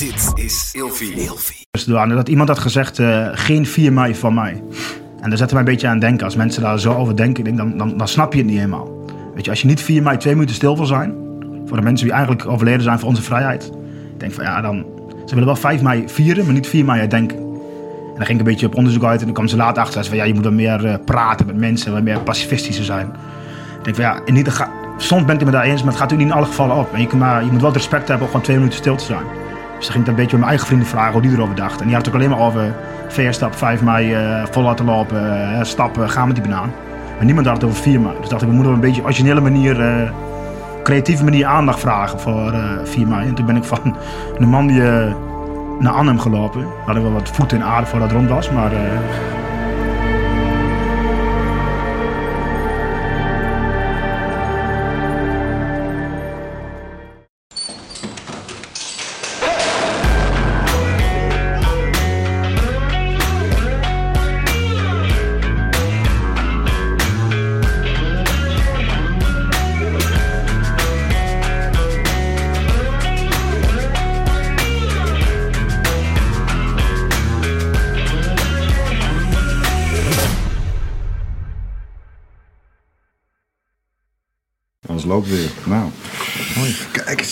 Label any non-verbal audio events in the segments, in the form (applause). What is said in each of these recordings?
Dit is Ilfie. Dus dat iemand had gezegd, eh, geen 4 mei van mij. En daar zette mij een beetje aan het denken. Als mensen daar zo over denken, ik denk, dan, dan, dan snap je het niet helemaal. Weet je, als je niet 4 mei twee minuten stil wil zijn... voor de mensen die eigenlijk overleden zijn voor onze vrijheid... ik denk van ja, dan... ze willen wel 5 mei vieren, maar niet 4 mei herdenken. En dan ging ik een beetje op onderzoek uit en dan kwam ze later achter... van ja, je moet dan meer eh, praten met mensen, wat meer pacifistischer zijn. Ik denk van ja, in ieder geval... Soms bent u me daar eens, maar het gaat u niet in alle gevallen op. En je, kunt maar, je moet wel het respect hebben om gewoon twee minuten stil te zijn. Dus dan ging ik een beetje mijn eigen vrienden vragen hoe die erover dachten. En die had het ook alleen maar over veerstap, 5 mei, eh, vol laten lopen, eh, stappen, gaan met die banaan. Maar niemand had het over 4 mei. Dus dacht ik, we moeten op een beetje originele manier, eh, creatieve manier aandacht vragen voor eh 4 mei. En toen ben ik van een man die naar Arnhem gelopen. Had ik wel wat voeten in aarde voordat het rond was, maar...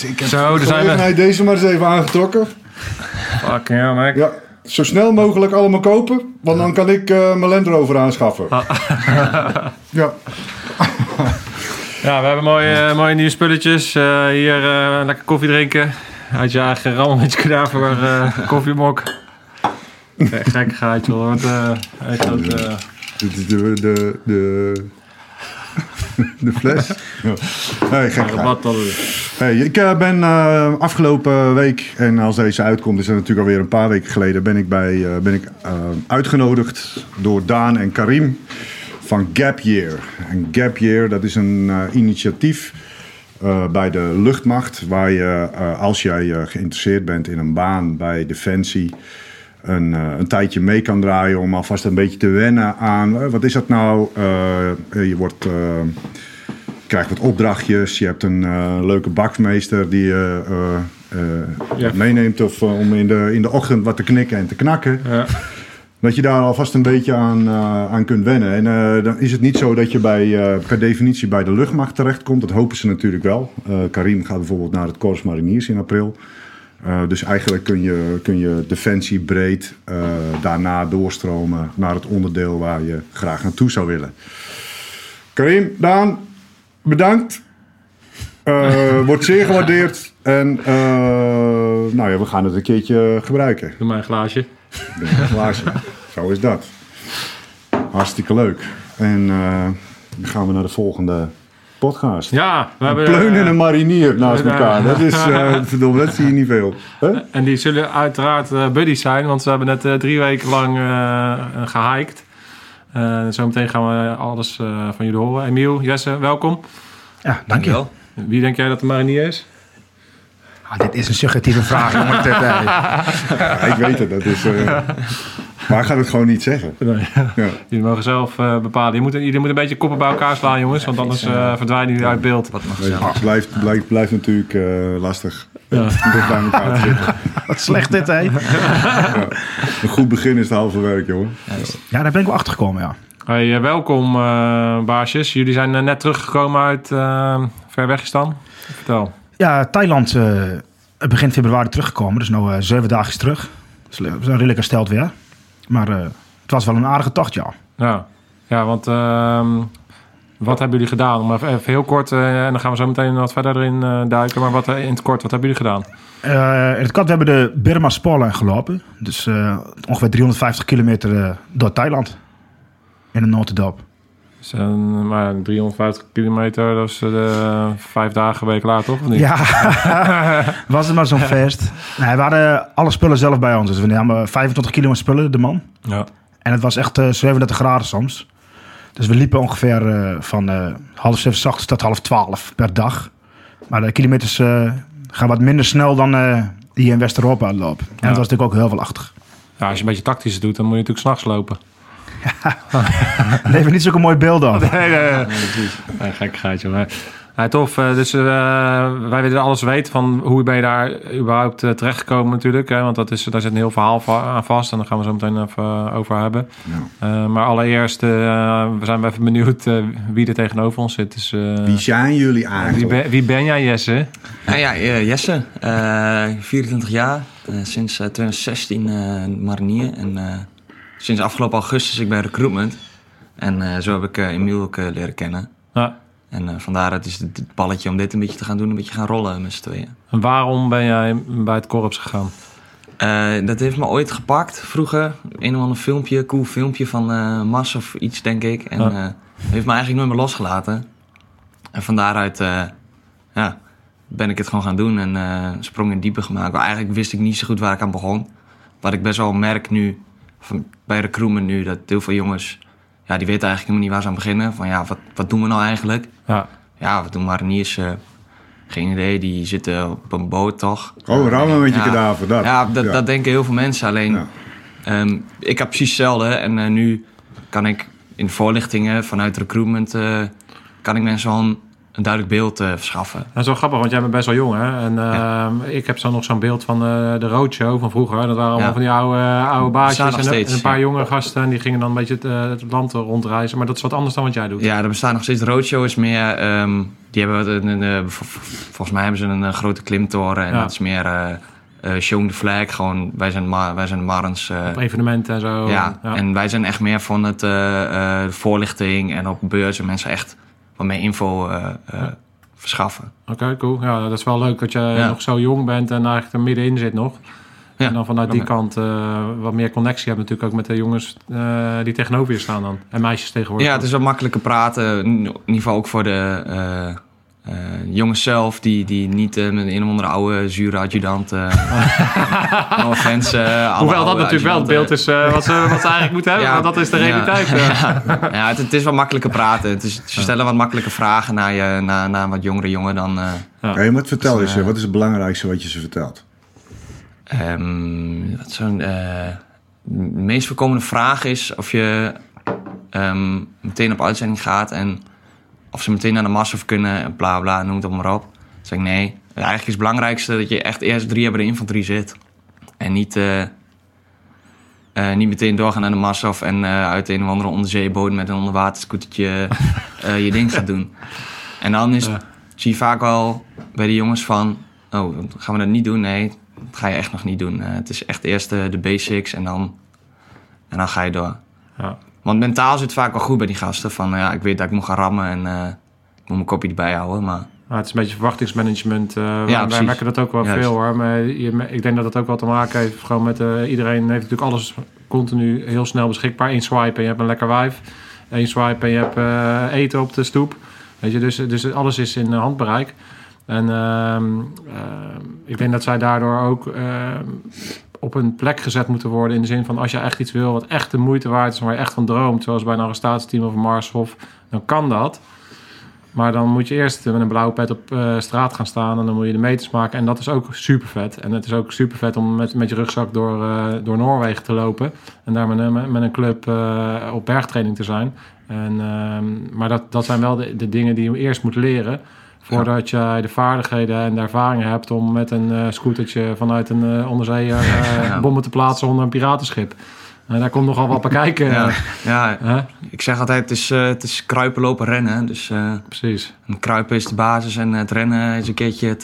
Ik heb Zo, daar zijn we. deze maar eens even aangetrokken. Fucking hell, Mac. Ja, zo snel mogelijk allemaal kopen, want dan kan ik eh, mijn Land Rover aanschaffen. (laughs) (laughs) Ja, Ja, we hebben mooie, mooie nieuwe spulletjes. Eh, hier eh, lekker koffie drinken. Uit je eigen rammeltje kadaver (laughs) koffiemok. Gek- groot, eh, dit is de, de, de, (laughs) de fles. Nee, gek. Hey, ik eh, ben eh, afgelopen week, en als deze uitkomt, is het natuurlijk alweer een paar weken geleden, ben ik, bij, eh, ben ik uitgenodigd door Daan en Karim van Gap Year. En Gap Year, dat is een initiatief bij de luchtmacht, waar je, als jij geïnteresseerd bent in een baan bij Defensie, een, eh, een tijdje mee kan draaien om alvast een beetje te wennen aan, eh, wat is dat nou? Eh, je wordt... krijgt wat opdrachtjes. Je hebt een leuke baksmeester die je Ja. meeneemt of, om in de, in de ochtend wat te knikken en te knakken. Ja. Dat je daar alvast een beetje aan, aan kunt wennen. En dan is het niet zo dat je bij, per definitie bij de luchtmacht terechtkomt. Dat hopen ze natuurlijk wel. Karim gaat bijvoorbeeld naar het Corps Mariniers in april. Eh, dus eigenlijk kun je, kun je defensie breed eh, daarna doorstromen naar het onderdeel waar je graag naartoe zou willen. Karim, Daan, bedankt. Eh, wordt zeer gewaardeerd. En nou ja, we gaan het een keertje gebruiken. Doe maar een glaasje. Ben een glaasje. Zo is dat. Hartstikke leuk. En dan gaan we naar de volgende podcast. Ja, we Een hebben... pleun en eh, een marinier naast elkaar. Dat is, eh (laughs) verdomme, dat zie je niet veel. En die zullen uiteraard eh, buddies zijn, want we hebben net eh, drie weken lang eh gehiked. Eh, zometeen gaan we alles eh, van jullie horen. Emiel, Jesse, welkom. ja, dank je. Dankjewel. Wie denk jij dat de marinier is? Ah, dit is een suggestieve vraag, jongen. Eh, (laughs) ik weet het. Dat is, eh, (laughs) maar hij gaat het gewoon niet zeggen. Nee. Ja. Jullie mogen zelf eh, bepalen. Je moet, jullie moeten een beetje koppen bij elkaar slaan, jongens. Want anders eh, verdwijnen jullie uit beeld. Wat mag Nee. Het blijft, blijft, blijft natuurlijk eh, lastig. Ja. (laughs) Dicht bij elkaar te zitten. wat slecht dit, hè? Een goed begin is het halve werk, jongen. Ja, daar ben ik wel achter gekomen, ja. Hey, welkom, eh, baasjes. Jullie zijn net teruggekomen uit ver wegistan. Vertel. Ja, Thailand eh begin februari teruggekomen. Dus nu eh, zeven dagen terug. Dus we zijn redelijk hersteld weer. Maar eh, het was wel een aardige tocht, ja. Ja, ja want ehm, wat hebben jullie gedaan? Om even, heel kort, eh, en dan gaan we zo meteen wat verder erin eh, duiken. Maar wat, in het kort, wat hebben jullie gedaan? In het kort, we hebben de Burma Spoorlijn gelopen. Dus ongeveer 350 kilometer door Thailand. In een notendop. Eh, maar 350 kilometer, dat is eh, vijf dagen, week later, toch? Of niet? Ja, (laughs) was het maar zo'n feest. Nee, we hadden alle spullen zelf bij ons. Dus we namen 25 kilo spullen, de man. Ja. En het was echt eh 37 graden soms. Dus we liepen ongeveer eh, van half zeven ochtends tot half twaalf per dag. Maar de kilometers gaan wat minder snel dan die in West-Europa lopen. En dat was natuurlijk ook heel veel achter. ja, als je een beetje tactisch doet, dan moet je natuurlijk s'nachts lopen. (laughs) Levert niet zulke mooi beeld af. (laughs) Nee, nee, nee. nee gekkigheid, joh. Ja, tof. Eh, dus eh, wij willen alles weten van hoe ben je daar überhaupt uh, terechtgekomen natuurlijk. Hè? Want dat is, daar zit een heel verhaal aan vast en daar gaan we zo meteen even over hebben. Ja. maar allereerst we zijn we even benieuwd wie er tegenover ons zit. Dus, wie zijn jullie eigenlijk? Wie ben, wie ben jij Jesse? Ja, ja Jesse, 24 jaar. sinds 2016 marinier. En sinds afgelopen augustus ik ben recruitment. En zo heb ik Emiel ook leren kennen. Ja. En uh, vandaar het is het balletje om dit een beetje te gaan doen, een beetje gaan rollen met z'n tweeën. En waarom ben jij bij het korps gegaan? Uh, dat heeft me ooit gepakt vroeger. Een of ander filmpje, cool filmpje van uh, Mars of iets, denk ik. En ja. heeft me eigenlijk nooit meer losgelaten. En van daaruit ja, ben ik het gewoon gaan doen en sprong in diepe gemaakt. Maar eigenlijk wist ik niet zo goed waar ik aan begon. Wat ik best wel merk nu, van, bij recruitment nu, dat heel veel jongens ja, die weten eigenlijk helemaal niet waar ze aan beginnen. Van ja, wat, wat doen we nou eigenlijk? Ja, ja wat doen mariniers? Uh, geen idee, die zitten op een boot toch? Oh, rammen met je ja, kadaver, dat. Ja, dat, dat denken heel veel mensen. Alleen, um, ik heb precies hetzelfde. En uh, nu kan ik in voorlichtingen vanuit recruitment... Uh, kan ik mensen gewoon een duidelijk beeld uh, verschaffen. Dat is wel grappig, want jij bent best wel jong, hè? En uh, ik heb zo nog zo'n beeld van uh, de roadshow van vroeger. Dat waren allemaal van die oude, oude baasjes en, steeds, en, een paar jongere gasten. En die gingen dan een beetje het, het, land rondreizen. Maar dat is wat anders dan wat jij doet. Ja, er bestaat nog steeds. Roadshow is meer... Um, die hebben een, een, volgens mij hebben ze een, grote klimtoren. En dat is meer... Uh, showing the flag, gewoon wij zijn, ma wij zijn Marens. Uh, op evenementen en zo. Ja, ja, en wij zijn echt meer van het uh, voorlichting en op beurzen mensen echt wat meer info uh, verschaffen. Oké, cool. Ja, dat is wel leuk dat je nog zo jong bent en eigenlijk er middenin zit nog. Ja. En dan vanuit die kant uh, wat meer connectie hebt natuurlijk ook met de jongens uh, die tegenover je staan dan. En meisjes tegenwoordig. Ja, het is wel makkelijker praten. In ieder geval ook voor de uh, jongens zelf, die, die niet uh, met een of andere oude, zure adjudant. Uh, no (laughs) offense. Hoewel dat natuurlijk wel het beeld is wat, ze, wat ze eigenlijk moeten hebben, ja, want dat is de realiteit. Ja, ja het, het, is wat makkelijker praten. Het is, ze stellen wat makkelijke vragen naar, je, naar, naar een wat jongere jongen dan. ja. Hey, wat vertel je ze? Wat is het belangrijkste wat je ze vertelt? Um, wat zo'n. de meest voorkomende vraag is of je um, meteen op uitzending gaat en of ze meteen naar de massa kunnen, bla bla, noem het maar op. Dan zeg ik nee. Eigenlijk is het belangrijkste dat je echt eerst drie jaar bij de infanterie zit. En niet, uh, uh, niet meteen doorgaan naar de massa of en uh, uit een of andere onderzeeboot met een onderwaterscootertje (laughs) je ding gaat doen. En dan is, zie je vaak wel bij de jongens van, oh, gaan we dat niet doen? Nee, dat ga je echt nog niet doen. het is echt eerst de, basics en dan, en dan ga je door. Ja. Want mentaal zit het vaak wel goed bij die gasten. Van ja, ik weet dat ik moet gaan rammen en uh, ik moet mijn kopje erbij houden. Maar... het is een beetje verwachtingsmanagement. Uh, ja, wij merken dat ook wel veel hoor. Maar je, ik denk dat dat ook wel te maken heeft. Gewoon met uh, iedereen heeft natuurlijk alles continu heel snel beschikbaar. Eén swipe en je hebt een lekker wijf. Eén swipe en je hebt eten op de stoep. Weet je, dus, dus alles is in handbereik. En ehm, ik denk dat zij daardoor ook ehm, op een plek gezet moeten worden. In de zin van als je echt iets wil wat echt de moeite waard is, waar je echt van droomt, zoals bij een arrestatieteam of een Marshof, dan kan dat. Maar dan moet je eerst met een blauwe pet op uh, straat gaan staan en dan moet je de meters maken. En dat is ook super vet. En het is ook super vet om met, met je rugzak door, uh, door Noorwegen te lopen. En daar met, met een club uh, op bergtraining te zijn. En, ehm, maar dat, dat zijn wel de, de dingen die je eerst moet leren. Voordat jij de vaardigheden en de ervaring hebt om met een uh, scootertje vanuit een uh, onderzeeër uh, (laughs) bommen te plaatsen onder een piratenschip. En daar komt nogal wat bij kijken. Ja, ja. ik zeg altijd, het is, het is kruipen, lopen, rennen. Dus, Precies. En kruipen is de basis en het rennen is een keertje het,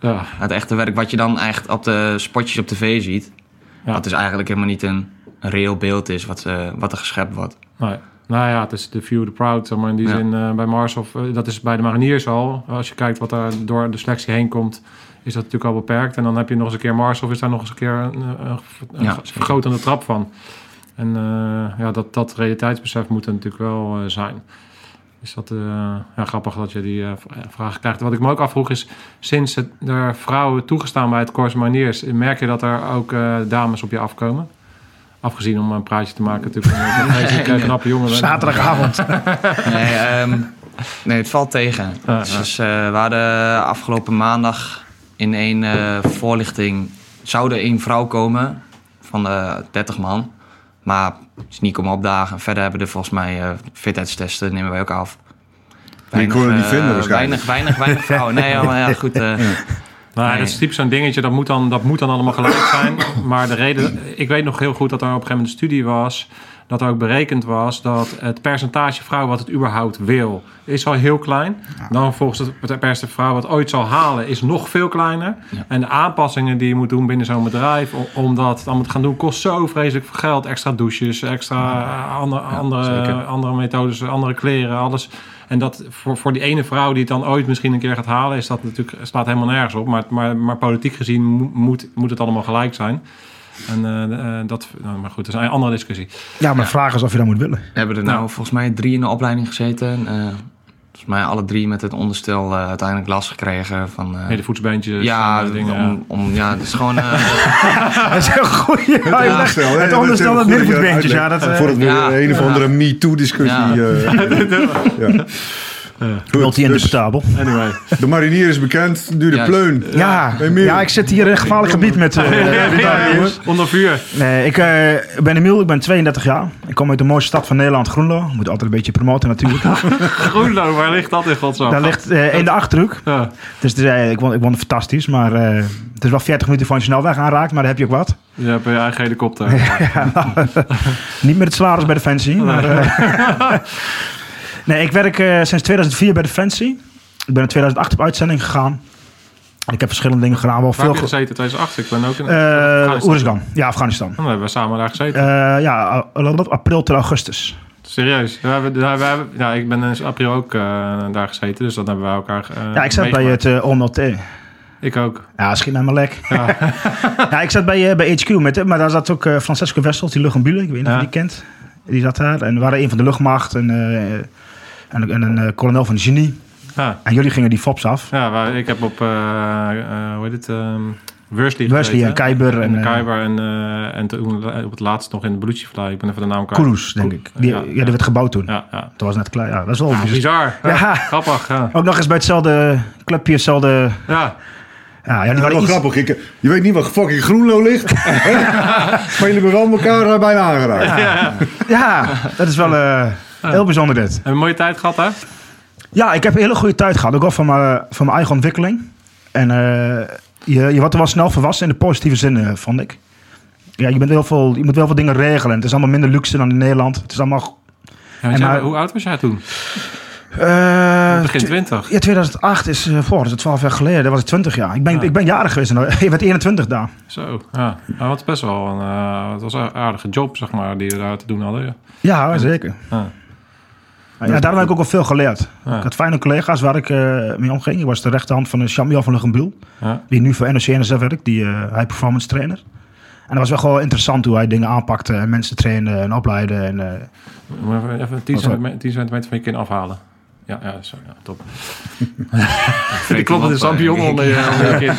ja. het echte werk wat je dan echt op de spotjes op tv ziet. Ja. Dat is eigenlijk helemaal niet een, een reëel beeld is wat, wat er geschept wordt. Nee. Nou ja, het is de few the proud, maar in die zin uh, bij Mars of uh, dat is bij de mariniers al. Als je kijkt wat daar door de selectie heen komt, is dat natuurlijk al beperkt. En dan heb je nog eens een keer Mars of is daar nog eens een keer een, een, een ja, vergrotende trap van. En ja, dat, dat realiteitsbesef moet er natuurlijk wel zijn. Is dat ja, grappig dat je die vraag krijgt. Wat ik me ook afvroeg is, sinds het, er vrouwen toegestaan bij het Corps Mariniers, merk je dat er ook dames op je afkomen? Afgezien om een praatje te maken natuurlijk (laughs) met deze knappe jongen. Zaterdagavond. (laughs) nee, um, nee, het valt tegen. dus uh, we hadden afgelopen maandag in een uh, voorlichting... zou er één vrouw komen van de 30 man. Maar het is niet komen opdagen. Verder hebben we er volgens mij uh, fitheidstesten, nemen wij ook af. Weinig, die kon niet vinden waarschijnlijk. Weinig, weinig, weinig vrouwen. Nee, (laughs) maar ja, goed. Ja. Nou, nee. dat is typisch zo'n dingetje, dat moet, dan, dat moet dan allemaal gelijk (coughs) zijn. Maar de reden, ik weet nog heel goed dat er op een gegeven moment een studie was dat er ook berekend was dat het percentage vrouwen wat het überhaupt wil, is al heel klein. Dan volgens het percentage vrouw wat ooit zal halen, is nog veel kleiner. En de aanpassingen die je moet doen binnen zo'n bedrijf, om dat allemaal te gaan doen, kost zo vreselijk veel geld. Extra douches, extra andere, andere, andere methodes, andere kleren, alles. En dat voor, voor die ene vrouw die het dan ooit misschien een keer gaat halen, is dat natuurlijk, staat helemaal nergens op. Maar, maar, maar politiek gezien moet, moet het allemaal gelijk zijn. En uh, dat, nou, maar goed, dat is een andere discussie. Ja, maar de vraag is of je dat moet willen. We hebben er nou, volgens mij drie in de opleiding gezeten. Uh, volgens mij alle drie met het onderstel uh, uiteindelijk last gekregen van... Uh, nee, de voetsbeentjes ja, dingen. Om, om, ja, het is gewoon... (laughs) (laughs) dat is een goeie het onderstel. Het onderstel met middenvoetsbeentjes, ja. Dat, Voor het ja, een of andere MeToo-discussie. (laughs) Ja. Multi-interpretabel. Dus, anyway. De marinier is bekend, nu de pleun. Ja, ja, ik zit hier in een gevaarlijk gebied met (laughs) uh, Onder vuur. Nee, ik uh, ben Emiel, ik ben 32 jaar. Ik kom uit de mooiste stad van Nederland, Groenlo. Moet altijd een beetje promoten natuurlijk. (laughs) Groenlo, waar ligt dat in godsnaam? Daar ligt uh, in de Achterhoek. Ja. Dus, dus ik, vond, ik vond het fantastisch, maar het is wel 40 minuten van je snelweg aanraakt, maar daar heb je ook wat. Je hebt je eigen helikopter. (laughs) niet met het salaris bij Defensie, maar... Nee, ik werk uh, sinds 2004 bij Defensie. Ik ben in 2008 op uitzending gegaan. Ik heb verschillende dingen gedaan. Wel Waar veel heb je gezeten 2008? Ik ben ook in uh, Oerisgan. Ja, Afghanistan. Dan hebben we samen daar gezeten. Uh, ja, april tot augustus. Serieus? We hebben, we hebben, ja, ik ben in april ook uh, daar gezeten, dus dan hebben we elkaar. Uh, ja, ik zat bij het uh, OMLT. Ik ook. Ja, schiet mij maar lek. Ja. (laughs) ja, ik zat bij, bij HQ, met, maar daar zat ook Francesco Wessels, die luchtambule. Ik weet niet ja. of je die kent. Die zat daar. En we waren een van de luchtmacht. En en, en een uh, kolonel van de genie. En jullie gingen die fops af. Ja, waar, ik heb op, uh, uh, hoe heet het, um, Worsley Worsley en Keiber. En, en Keiber en, en toen op het laatst nog in de Belucci Fly. Ik ben even de naam kwijt. Kourous, denk ik. Die, ja, ja, die werd gebouwd toen. Ja, ja. Toen was net klaar. Ja, dat is wel ja, bizar. Ja. Grappig. Ja. Ook nog eens bij hetzelfde clubje, hetzelfde... Ja. Ja, ja, die wel iets... grappig. Ik, je weet niet wat fucking Groenlo ligt. (laughs) maar jullie hebben wel elkaar bijna aangeraakt. Ja, ja. dat is wel... Uh, Heel bijzonder dit. Heb je een mooie tijd gehad, hè? Ja, ik heb een hele goede tijd gehad. Ook wel van mijn, van mijn eigen ontwikkeling. En uh, je, je wordt er wel snel volwassen in de positieve zin, uh, vond ik. Ja, je, bent heel veel, je moet wel veel dingen regelen. Het is allemaal minder luxe dan in Nederland. Het is allemaal... Ja, en, hoe oud was jij toen? Uh, begin 20. Ja, 2008 is, uh, voor, dat is 12 jaar geleden. Dat was ik 20 jaar. Ik ben, ja. ik ben jarig geweest. (laughs) Je werd 21 daar. Zo, ja. Dat was best wel een, uh, het was een aardige job, zeg maar, die we daar te doen hadden. Ja, ja zeker. Ja. Ja, daarom heb ik ook wel veel geleerd. Ja. Ik had fijne collega's waar ik uh, mee omging. Ik was de rechterhand van Champion van Lugenbuul. Ja. Die nu voor NOC-NSF werkt, die uh, high performance trainer. En dat was wel gewoon interessant hoe hij dingen aanpakte. En mensen trainen en opleiden. En, uh, even 10 centimeter, centimeter van je kin afhalen. Ja, ja, zo, ja top. (laughs) ik klopt met de champion onder je,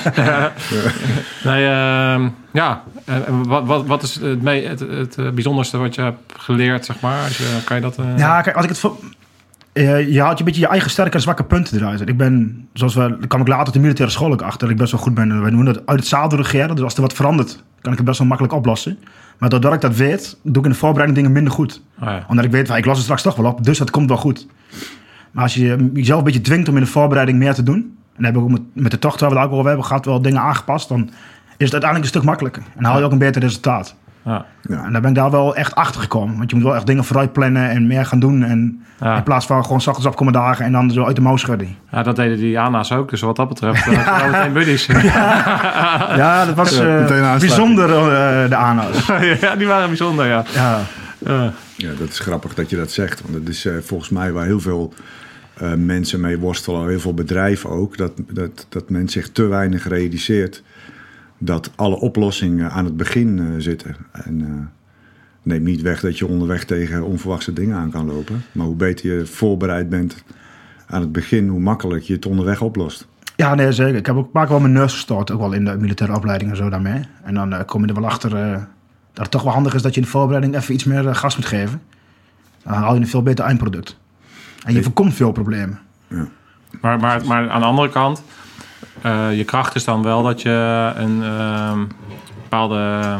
(laughs) nee, uh, ja. wat, wat, wat is het, mee, het, het, bijzonderste wat je hebt geleerd, zeg maar? Als je, kan je dat... Uh... Ja, kijk, als ik het... Voor, uh, je haalt je een beetje je eigen sterke en zwakke punten eruit. Ik ben, zoals we, kwam ik later op de militaire school ook achter, dat ik best wel goed ben. Wij noemen dat uit het zadel regeren. Dus als er wat verandert, kan ik het best wel makkelijk oplossen. Maar doordat ik dat weet, doe ik in de voorbereiding dingen minder goed. Oh ja. Omdat ik weet, ik las het straks toch wel op, dus dat komt wel goed. Maar als je jezelf een beetje dwingt om in de voorbereiding meer te doen, en hebben we ook met, met de tocht waar we het ook over hebben gehad, wel dingen aangepast, dan is het uiteindelijk een stuk makkelijker. En dan haal je ook een beter resultaat. Ja. ja. en daar ben ik daar wel echt achter gekomen. Want je moet wel echt dingen vooruit plannen en meer gaan doen. En in plaats van gewoon s ochtends opkomen dagen en dan zo uit de mouw schudden. Ja, dat deden die Ana's ook. Dus wat dat betreft, (laughs) uh, ja. meteen buddies. ja. ja, dat was uh, bijzonder, uh, de Ana's. (laughs) ja, die waren bijzonder, ja. ja. Ja, dat is grappig dat je dat zegt. Want dat is volgens mij waar heel veel mensen mee worstelen. Heel veel bedrijven ook. Dat, dat, dat men zich te weinig realiseert dat alle oplossingen aan het begin uh, zitten. En neem niet weg dat je onderweg tegen onverwachte dingen aan kan lopen. Maar hoe beter je voorbereid bent aan het begin, hoe makkelijk je het onderweg oplost. Ja, nee, zeker. Ik heb ook vaak wel mijn nurse gestart, ook wel in de militaire opleiding en zo daarmee. En dan kom je er wel achter dat het toch wel handig is dat je in de voorbereiding even iets meer gas moet geven. Dan haal je een veel beter eindproduct. En je voorkomt veel problemen. Ja. Maar, maar, maar aan de andere kant, uh, je kracht is dan wel dat je een uh, bepaalde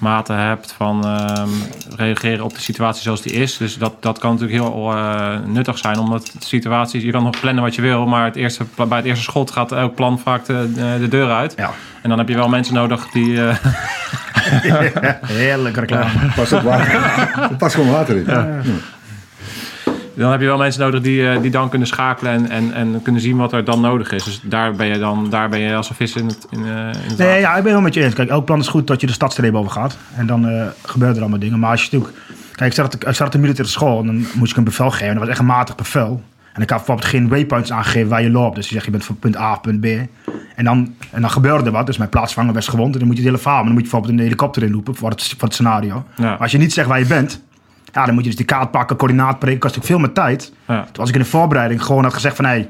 mate hebt van ehm, reageren op de situatie zoals die is. Dus dat, dat kan natuurlijk heel uh, nuttig zijn, omdat de situatie, je kan nog plannen wat je wil, maar het eerste, bij het eerste schot gaat elk plan vaak de, de deur uit. Ja. En dan heb je wel mensen nodig die. (laughs) Uh... Heerlijk reclame. Pas op water. (laughs) Pas gewoon water in. Ja dan heb je wel mensen nodig die, eh, die dan kunnen schakelen en, en, en kunnen zien wat er dan nodig is. Dus daar ben je dan daar ben je als een vis in het, in, uh, in het Nee, ja, ik ben wel met je eens. Kijk, elk plan is goed dat je de stadstreep over gaat. En dan uh, gebeuren er allemaal dingen. Maar als je natuurlijk... Kijk, ik zat, ik zat op de militaire school en dan moest ik een bevel geven. Dat was echt een matig bevel. En ik had bijvoorbeeld geen waypoints aangegeven waar je loopt. Dus je zegt je bent van punt A, punt B. En dan, en dan gebeurde er wat. Dus mijn plaatsvanger was gewond. En dan moet je het hele verhaal. Maar dan moet je bijvoorbeeld een helikopter inroepen voor het, voor het scenario. Maar als je niet zegt waar je bent ja, dan moet je dus die kaart pakken, coördinaat prikken. Kost ook veel meer tijd. Ja. Toen was ik in de voorbereiding gewoon had gezegd van... Hé, hey,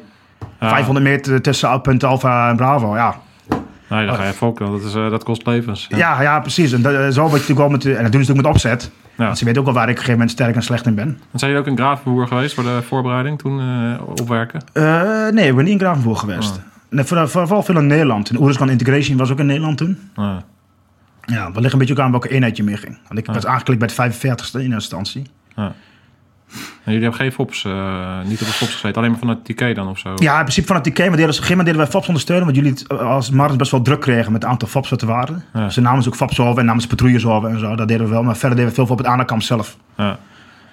500 meter tussen punt Alpha en Bravo, ja. Nee, dan ga je fokken. Dat, is, uh, dat kost levens. Ja, ja, ja precies. En dat, zo word je natuurlijk wel met... En dat doen ze natuurlijk met opzet. Ja. Want ze weten ook wel waar ik op een gegeven moment sterk en slecht in ben. En zijn jullie ook in Gravenvoer geweest voor de voorbereiding toen uh, opwerken? Nee, ik ben niet in Gravenvoer geweest. Oh. Nee, vooral, vooral veel in Nederland. En Oeriskan Integration was ook in Nederland toen. Oh. Ja, we liggen een beetje ook aan welke eenheid je meer ging. Want ik was eigenlijk bij de 45ste in instantie. Ja. En jullie hebben geen FOPS, uh, niet op de FOPS gezeten, alleen maar vanuit TK dan of zo? Ja, in principe vanuit TK, maar deden, op een gegeven moment deden wij FOPS ondersteunen, want jullie eh, als Martens best wel druk kregen met het aantal FOPS wat er waren. Ja. Ze namen ook FOPS over en namens patrouilles over en zo, dat deden we wel. Maar verder deden we veel op het aankamp zelf. Ja.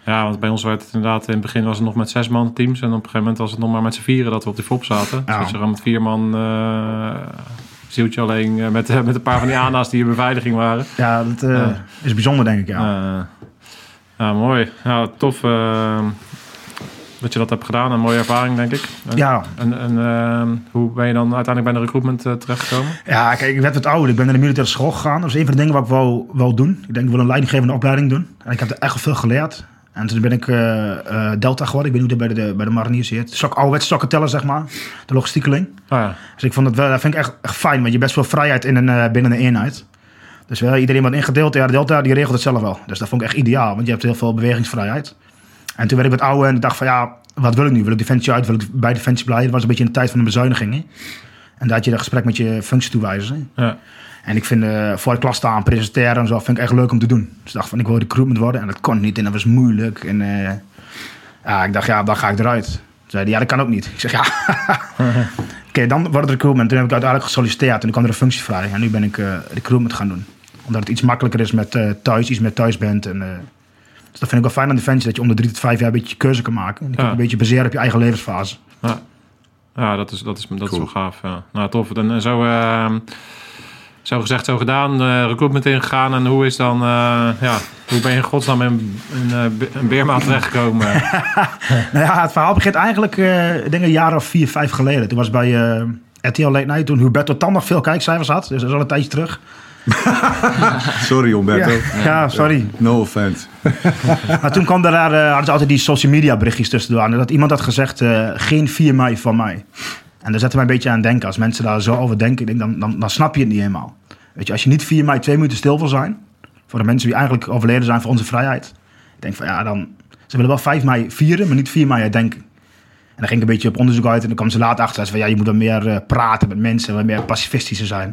ja, want bij ons werd het inderdaad, in het begin was het nog met zes man teams en op een gegeven moment was het nog maar met z'n vieren dat we op die FOPS zaten. Ja. Dus we met vier man... Uh, zieltje alleen met, met een paar van die (laughs) ANA's die in beveiliging waren. Ja, dat uh, is bijzonder denk ik, ja. Ja, mooi. Ja, tof dat je dat hebt gedaan. Een mooie ervaring, denk ik. En, ja. En, en uh, hoe ben je dan uiteindelijk bij de recruitment uh, terechtgekomen? Ja, kijk, ik werd wat ouder. Ik ben naar de militaire school gegaan. Dat is een van de dingen wat ik wou, wou doen. Ik denk, ik wil een leidinggevende opleiding doen. En ik heb er echt veel geleerd. En toen ben ik uh, Delta geworden. Ik ben nu bij de, bij de mariniers hier. Sok, ouderwets sokken tellen, zeg maar. De logistiekeling. Oh ja. Dus ik vond dat, wel, dat vind ik echt, echt fijn. Want je best veel vrijheid in een, binnen een eenheid. Dus wel, iedereen wat ingedeeld, ja, de Delta die regelt het zelf wel. Dus dat vond ik echt ideaal, want je hebt heel veel bewegingsvrijheid. En toen werd ik wat ouder en dacht van ja, wat wil ik nu? Wil ik Defensie uit? Wil ik bij Defensie blijven? Dat was een beetje in de tijd van de bezuinigingen. En daar had je een gesprek met je functietoewijzer. Ja. En ik vind uh, voor de klas staan, presenteren en zo, vind ik echt leuk om te doen. Dus ik dacht van, ik wil recruitment worden. En dat kon niet en dat was moeilijk. En uh, ja, ik dacht, ja, dan ga ik eruit. Toen zei hij, ja, dat kan ook niet. Ik zeg, ja. (laughs) Oké, dan wordt het recruitment. Toen heb ik uiteindelijk gesolliciteerd en toen kwam er een functie vrij. En nu ben ik uh, recruitment gaan doen omdat het iets makkelijker is met uh, thuis, iets met thuis bent. En, uh, dus dat vind ik wel fijn aan Defensie, dat je onder drie tot vijf jaar een beetje keuze kan maken. En je ja. een beetje baseren op je eigen levensfase. Ja, ja dat, is, dat, is, dat is wel gaaf. Ja. Nou, tof. En, zo, uh, zo gezegd, zo gedaan. Uh, recruitment ingegaan. En hoe is dan, ja, hoe ben je in godsnaam in, in een Beermaat terechtgekomen? (laughs) nou ja, het verhaal begint eigenlijk, ik denk een jaar of vier, vijf geleden. Toen was bij RTL Late Night, toen Huberto Tan nog veel kijkcijfers had. Dus dat is al een tijdje terug. (laughs) sorry, Umberto. Ja, sorry. No offense. (laughs) maar toen kwam er daar, uh, hadden ze altijd die social media berichtjes tussendoor. En dat iemand had gezegd, uh, geen 4 mei van mij. En daar zette mij een beetje aan denken. Als mensen daar zo over denken, dan, dan, dan snap je het niet helemaal. Weet je, als je niet 4 mei twee minuten stil wil zijn... voor de mensen die eigenlijk overleden zijn voor onze vrijheid... ik denk van ja, dan... Ze willen wel 5 mei vieren, maar niet 4 mei denken. En dan ging ik een beetje op onderzoek uit en dan kwam ze later achter. van ja, je moet dan meer uh, praten met mensen, wat meer pacifistischer zijn.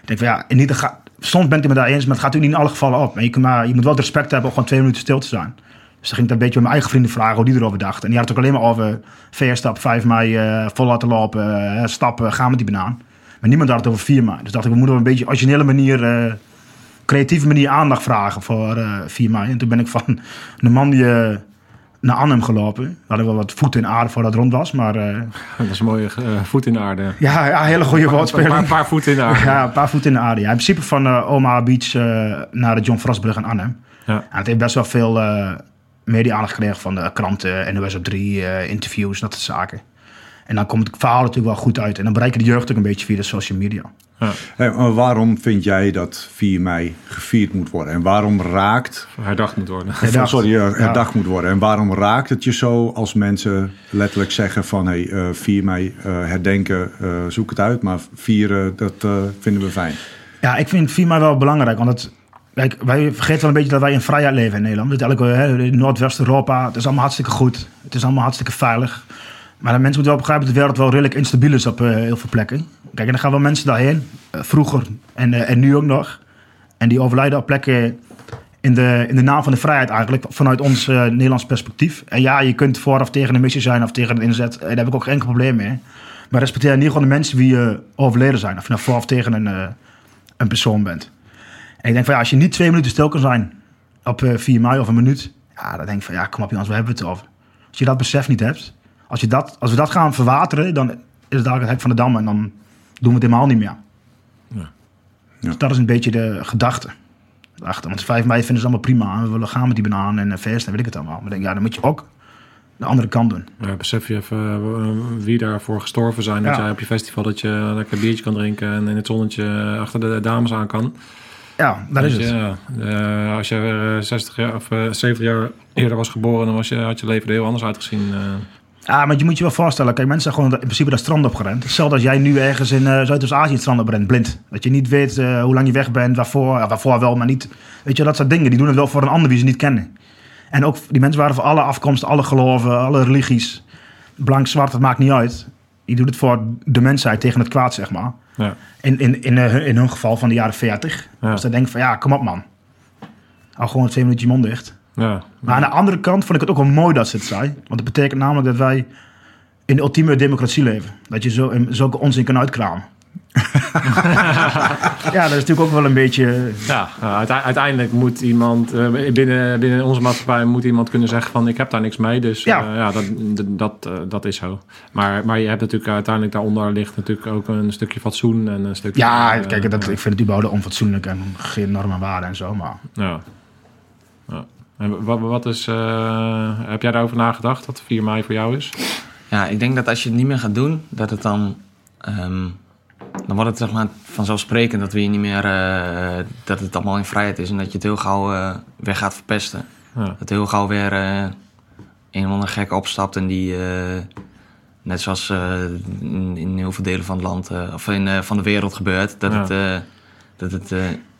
Ik denk van ja, in ieder geval, soms ben ik het me daar eens, maar het gaat natuurlijk niet in alle gevallen op. Maar je, maar je moet wel het respect hebben om gewoon twee minuten stil te zijn. Dus dan ging ik een beetje mijn eigen vrienden vragen hoe die erover dachten. En die had het ook alleen maar over veerstap, 5 mei, uh, vol laten lopen, uh, stappen, gaan met die banaan. Maar niemand had het over 4 mei. Dus dacht ik, we moeten op een beetje originele manier, uh, creatieve manier aandacht vragen voor 4 mei. En toen ben ik van (laughs) een man die naar Arnhem gelopen. We hadden wel wat voet in aarde voordat het rond was, maar... Uh, (laughs) dat is een mooie uh, voet in de aarde. Ja, ja hele goede woordspeling. Een paar, voeten in de aarde. (laughs) Ja, een paar voeten in de aarde. Ja. In principe van uh, Omaha Beach naar de John Frostbrug in Arnhem. Ja. En het heeft best wel veel media-aandacht gekregen van de kranten, NOS op 3, interviews, dat soort zaken. En dan komt het verhaal natuurlijk wel goed uit. En dan bereiken de jeugd ook een beetje via de social media. Ja. waarom vind jij dat 4 mei gevierd moet worden? En waarom raakt... Herdacht moet worden. Herdacht. Sorry, herdacht moet worden. En waarom raakt het je zo als mensen letterlijk zeggen van... hey, uh, 4 mei uh, herdenken, uh, zoek het uit, maar vieren, dat uh, vinden we fijn. Ja, ik vind 4 mei wel belangrijk, want het... Kijk, wij vergeten wel een beetje dat wij in vrijheid leven in Nederland. Dat elke, Noordwest-Europa, het is allemaal hartstikke goed. Het is allemaal hartstikke veilig. Maar de mensen moeten wel begrijpen dat de wereld wel redelijk instabiel is op uh, heel veel plekken. Kijk, en dan gaan wel mensen daarheen, uh, vroeger en, uh, en nu ook nog. En die overlijden op plekken in de, in de naam van de vrijheid eigenlijk, vanuit ons Nederlands perspectief. En ja, je kunt voor of tegen een missie zijn of tegen een inzet. Daar heb ik ook geen enkel probleem mee. Maar respecteer in ieder geval de mensen die overleden zijn. Of je nou voor of tegen een, een persoon bent. En ik denk van ja, als je niet twee minuten stil kan zijn op 4 mei of een minuut. Ja, dan denk ik van ja, kom op jongens, we hebben het over. Als je dat besef niet hebt. Als, je dat, als we dat gaan verwateren, dan is het eigenlijk het hek van de dam. En dan doen we het helemaal niet meer. Ja. Dus dat is een beetje de gedachte achter. Want 5 mei vinden ze allemaal prima. We willen gaan met die banaan en feest en weet ik het allemaal. Maar ik denk, ja, dan moet je ook de andere kant doen. Ja, besef je even uh, wie daarvoor gestorven zijn. Dat jij op je festival dat je lekker biertje kan drinken en in het zonnetje achter de dames aan kan. Ja, dat is het. Ja, uh, als je 60 jaar of 70 jaar eerder was geboren, dan was je, had je leven er heel anders uitgezien. Ja, maar je moet je wel voorstellen. Kijk, mensen zijn gewoon in principe dat strand opgerend. Hetzelfde als jij nu ergens in uh, Zuidoost-Azië het strand oprent, blind. Dat je niet weet uh, hoe lang je weg bent, waarvoor. waarvoor wel, maar niet. Weet je, dat soort dingen. Die doen het wel voor een ander die ze niet kennen. En ook, die mensen waren voor alle afkomsten, alle geloven, alle religies. Blank, zwart, dat maakt niet uit. Die doet het voor de mensheid tegen het kwaad, zeg maar. Ja. In, in, in, uh, in hun geval van de jaren 40. Ja. Dus dan denk ik van, ja, kom op man. Hou gewoon twee minuutjes mond dicht. Ja, maar aan de andere kant vond ik het ook wel mooi dat ze het zei. Want dat betekent namelijk dat wij in de ultieme democratie leven. Dat je zo, zulke onzin kan uitkramen. (laughs) ja, dat is natuurlijk ook wel een beetje. Ja, uiteindelijk moet iemand uh, binnen, binnen onze maatschappij moet iemand kunnen zeggen van ik heb daar niks mee. Dus ja, uh, ja dat, dat, uh, dat is zo. Maar, maar je hebt natuurlijk uiteindelijk daaronder ligt natuurlijk ook een stukje fatsoen en een stukje. Ja, kijk, dat, ik vind het überhaupt onfatsoenlijk en geen normen waarde en zo. Maar... Ja. ja. En wat, wat is, uh, heb jij daarover nagedacht, dat 4 mei voor jou is? Ja, ik denk dat als je het niet meer gaat doen, dat het dan... Um, dan wordt het zeg maar vanzelfsprekend dat we je niet meer... Uh, dat het allemaal in vrijheid is en dat je het heel gauw uh, weer gaat verpesten. Ja. Dat heel gauw weer een of andere gek opstapt en die... net zoals in, in, heel veel delen van het land of in, van de wereld gebeurt, dat ja. het, dat het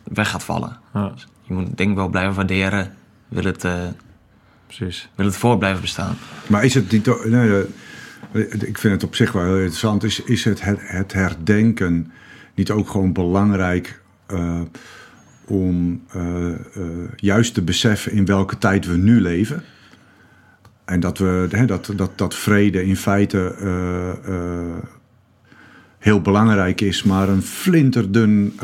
weg gaat vallen. Ja. Dus je moet denk ik wel blijven waarderen wil het, uh, Precies. wil het voor blijven bestaan. Maar is het niet... Nee, ik vind het op zich wel heel interessant. Is, is het, het, herdenken niet ook gewoon belangrijk... Uh, om uh, juist te beseffen in welke tijd we nu leven. En dat, we, hè, dat, dat, dat vrede in feite heel belangrijk is, maar een flinterdun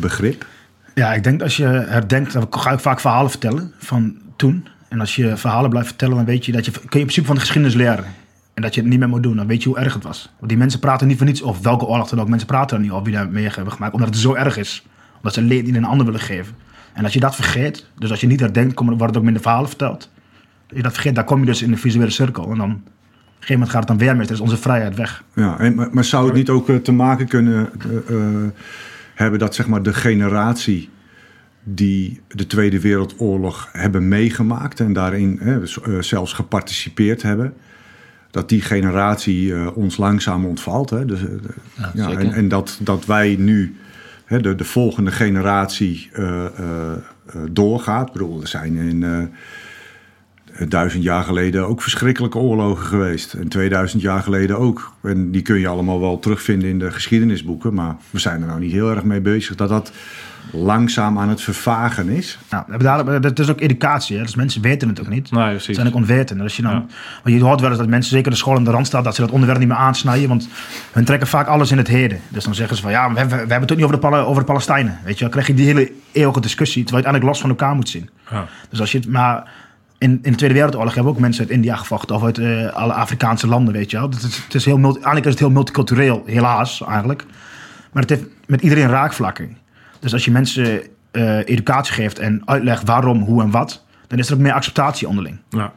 begrip. Ja, ik denk als je herdenkt, dan ga ik vaak verhalen vertellen van toen. En als je verhalen blijft vertellen, dan weet je dat je, kun je in principe van de geschiedenis leren. En dat je het niet meer moet doen, dan weet je hoe erg het was. Want die mensen praten niet voor niets over welke oorlog dan ook. Mensen praten er niet over wie daar mee hebben gemaakt, omdat het zo erg is. Omdat ze leed in een ander willen geven. En als je dat vergeet, dus als je niet herdenkt, wordt het ook minder verhalen verteld. Als je dat vergeet, dan kom je dus in de visuele cirkel. En dan, op een gegeven moment gaat het dan weer met, is onze vrijheid weg. Ja, en, maar, zou het niet ook eh, te maken kunnen... Uh, hebben dat zeg maar de generatie die de Tweede Wereldoorlog hebben meegemaakt en daarin hè, eh, zelfs geparticipeerd hebben, dat die generatie uh, ons langzaam ontvalt. Hè. Dus, uh, ja, en, en, dat, dat wij nu hè, de, de volgende generatie uh, doorgaat. Ik bedoel, er zijn in duizend jaar geleden ook verschrikkelijke oorlogen geweest. En 2000 jaar geleden ook. En die kun je allemaal wel terugvinden in de geschiedenisboeken. Maar we zijn er nou niet heel erg mee bezig dat dat langzaam aan het vervagen is. Nou, dat is ook educatie. Hè? Dus mensen weten het ook niet. Nee, precies. zijn ook onwetend. Als je, dan, ja. je hoort wel eens dat mensen, zeker de school in de rand staat, dat ze dat onderwerp niet meer aansnijden. Want hun trekken vaak alles in het heden. Dus dan zeggen ze van ja, we hebben, we hebben het ook niet over de, over de Palestijnen. Weet je, dan krijg je die hele eeuwige discussie, terwijl je uiteindelijk los van elkaar moet zien. Ja. Dus als je het maar in, in de Tweede Wereldoorlog hebben ook mensen uit India gevochten of uit uh, alle Afrikaanse landen, weet je wel. Het is, het is heel multi, eigenlijk is het heel multicultureel, helaas eigenlijk. Maar het heeft met iedereen raakvlakken. Dus als je mensen uh, educatie geeft en uitlegt waarom, hoe en wat, dan is er ook meer acceptatie onderling. Ja,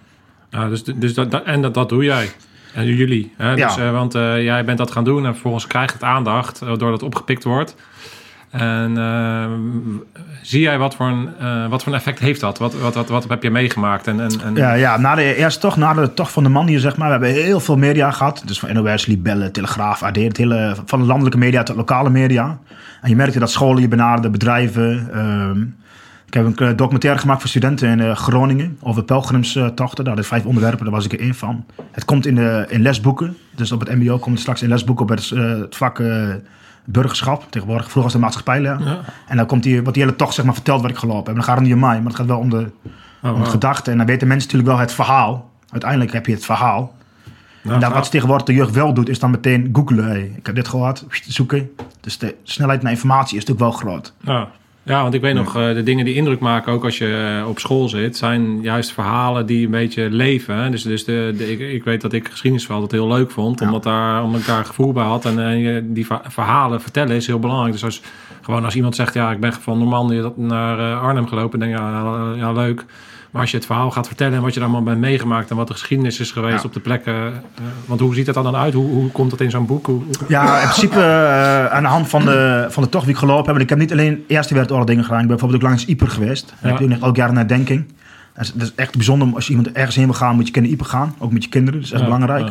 ja dus, dus dat, en dat, dat doe jij. En jullie. Hè? Dus, ja. uh, want jij bent dat gaan doen en vervolgens krijgt het aandacht doordat het opgepikt wordt. En uh, zie jij wat voor, een, uh, wat voor een effect heeft dat? Wat, wat, wat, wat heb je meegemaakt? En, en. Ja, ja, na de, eerst toch, na de toch van de man hier, zeg maar. We hebben heel veel media gehad. Dus van NOS, Libelle, Telegraaf, AD. Het hele, van de landelijke media tot lokale media. En je merkte dat scholen je benaderden, bedrijven. Uh, ik heb een documentaire gemaakt voor studenten in Groningen over pelgrimstochten. Daar de vijf onderwerpen, daar was ik er één van. Het komt in, de, in lesboeken. Dus op het MBO komt het straks in lesboeken op het, het vak burgerschap. Tegenwoordig, vroeger was de maatschappij. Ja. En dan komt die, wordt die hele tocht zeg maar, verteld wat ik gelopen heb. En dan gaat het niet om mij, maar het gaat wel om de, oh, om de gedachte. En dan weten mensen natuurlijk wel het verhaal. Uiteindelijk heb je het verhaal. en dan, wat tegenwoordig de jeugd wel doet, is dan meteen googlen. ik heb dit gehoord, zoeken. Dus de snelheid naar informatie is natuurlijk wel groot. Ja. Ja, want ik weet nog, uh, de dingen die indruk maken, ook als je op school zit, zijn juist verhalen die een beetje leven. Dus, dus de, de ik, ik, weet dat ik geschiedenis altijd heel leuk vond, omdat, daar, omdat ik daar gevoel bij had. En, en die verhalen vertellen is heel belangrijk. Dus als, gewoon als iemand zegt, ja, ik ben van Normandië naar Arnhem gelopen, denk je, ja, ja, leuk. Maar als je het verhaal gaat vertellen en wat je daar allemaal bent meegemaakt en wat de geschiedenis is geweest op de plekken. Uh, want hoe ziet het dan uit? Hoe, hoe komt dat in zo'n boek? Ja, in principe uh, aan de hand van de, van de tocht die ik gelopen heb. Ik heb niet alleen Eerste Wereldoorlog dingen gedaan. Ik ben bijvoorbeeld ook langs Ieper geweest. Ja. Ik doe elk jaar een herdenking. Dat is, echt bijzonder. Als je iemand ergens heen wil gaan, moet je kunnen Ieper gaan. Ook met je kinderen. Dat is echt belangrijk.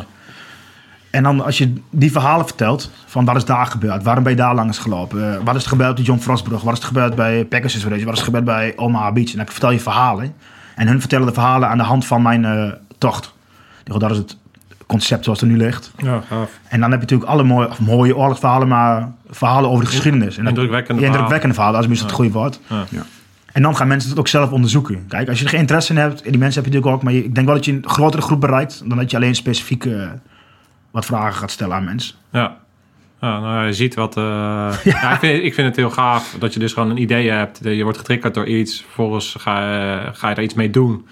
En dan als je die verhalen vertelt, van wat is daar gebeurd? Waarom ben je daar langs gelopen? Uh, wat is er gebeurd bij John Frostbrug? Wat is er gebeurd bij Pegasus Race? Wat is er gebeurd bij Omaha Beach? En dan vertel je verhalen. En hun vertellen de verhalen aan de hand van mijn uh, tocht. Dat is het concept zoals het er nu ligt. Ja, gaaf. En dan heb je natuurlijk alle mooie, mooie oorlogsverhalen, maar verhalen over de geschiedenis. En indrukwekkende, ja, indrukwekkende verhalen, als is het goede woord. Ja. ja. En dan gaan mensen het ook zelf onderzoeken. Kijk, als je er geen interesse in hebt, en die mensen heb je natuurlijk ook, maar ik denk wel dat je een grotere groep bereikt dan dat je alleen specifiek uh, wat vragen gaat stellen aan mensen. Ja. Ja, nou, je ziet wat. Uh, (laughs) ja. ik, vind, ik vind het heel gaaf dat je dus gewoon een idee hebt. Je wordt getriggerd door iets. Vervolgens ga, ga je er iets mee doen.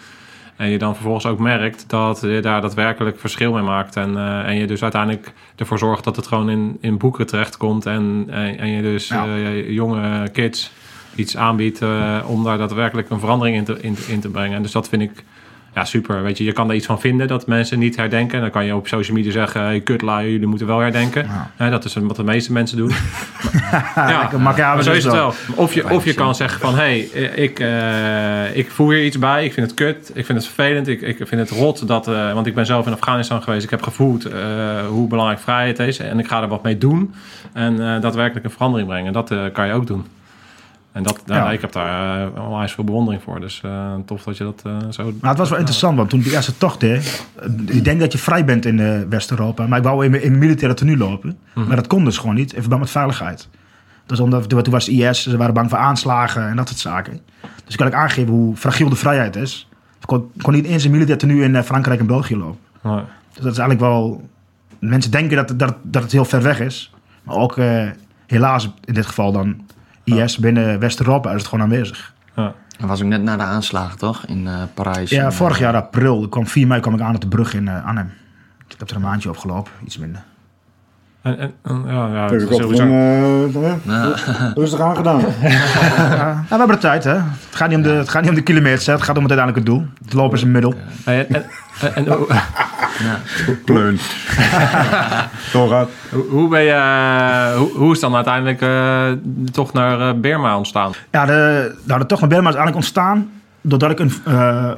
En je dan vervolgens ook merkt dat je daar daadwerkelijk verschil mee maakt. En, uh, en je dus uiteindelijk ervoor zorgt dat het gewoon in, in boeken terechtkomt. En, en, en je dus ja. uh, jonge kids iets aanbiedt om daar daadwerkelijk een verandering in te, in, in te brengen. En dus dat vind ik ja, super. Weet je, je kan er iets van vinden dat mensen niet herdenken. Dan kan je op social media zeggen, hey, kutlui, jullie moeten wel herdenken. Ja. dat is wat de meeste mensen doen. (laughs) ja, maar, ja, maar zo is het wel. Of je, of je kan zeggen van, hey, ik, uh, ik voer hier iets bij. Ik vind het kut. Ik vind het vervelend. Ik, ik vind het rot. Dat, uh, want ik ben zelf in Afghanistan geweest. Ik heb gevoeld uh, hoe belangrijk vrijheid is. En ik ga er wat mee doen. En daadwerkelijk een verandering brengen. Dat kan je ook doen. En dat, ja. ik heb daar uh, onwijs veel bewondering voor. Dus uh, tof dat je dat uh, zo... Maar het was wel interessant, want toen die eerste tocht... Hè, ik denk dat je vrij bent in West-Europa. Maar ik wou in, in militaire tenue lopen. Mhm. Maar dat kon dus gewoon niet, in verband met veiligheid. Dus omdat, toen was IS, ze waren bang voor aanslagen en dat soort zaken. Dus ik kan ik aangeven hoe fragiel de vrijheid is. Ik kon, kon niet eens in militaire tenue in Frankrijk en België lopen. Dus dat is eigenlijk wel... Mensen denken dat, dat, dat het heel ver weg is. Maar ook helaas in dit geval dan IS binnen West-Europa is het gewoon aanwezig. Ja. Dat was ook net na de aanslagen, toch? In uh, Parijs. Ja, vorig jaar april. Ik kwam 4 mei kwam ik aan op de brug in uh, Arnhem. Ik heb er een maandje opgelopen, iets minder. En, en, ja, ja, het is sowieso... uh, (laughs) ja. rustig aangedaan. ja, we hebben de tijd, hè. Het gaat niet om de, het gaat niet om de kilometers, hè. het gaat om het uiteindelijke doel. Het lopen is een middel. En, en, en, ja. Pleun. (laughs) Hoe, hoe, ben je, hoe, hoe, is dan uiteindelijk uh, toch naar uh, Burma ontstaan? Ja, de, nou, de tocht naar Burma is eigenlijk ontstaan doordat ik een uh,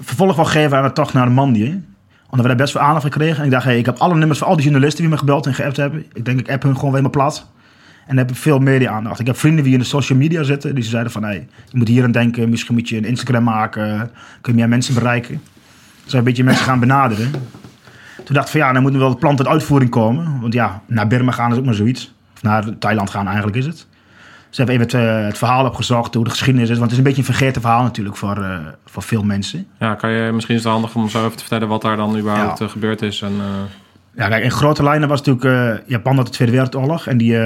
vervolg wil geven aan de tocht naar Mandië. Want we hebben best veel aandacht gekregen. En ik dacht, hey, ik heb alle nummers van al die journalisten die me gebeld en geappt hebben. Ik denk, ik app hun gewoon weer maar plat. En dan heb ik veel media-aandacht. Ik heb vrienden die in de social media zitten. Die zeiden van, hey, je moet hier aan denken. Misschien moet je een Instagram maken. Kun je meer mensen bereiken. Dus een beetje mensen gaan benaderen. Toen dacht ik van, ja, dan moet wel het plan tot uitvoering komen. Want ja, naar Burma gaan is ook maar zoiets. Of naar Thailand gaan eigenlijk is het. Ze hebben even het, uh, het, verhaal opgezocht, hoe de geschiedenis is. Want het is een beetje een vergeten verhaal natuurlijk voor, uh, voor veel mensen. Ja, kan je misschien is het handig om zo even te vertellen wat daar dan überhaupt ja. gebeurd is. En, uh... Ja, kijk, in grote lijnen was natuurlijk Japan had de Tweede Wereldoorlog. En die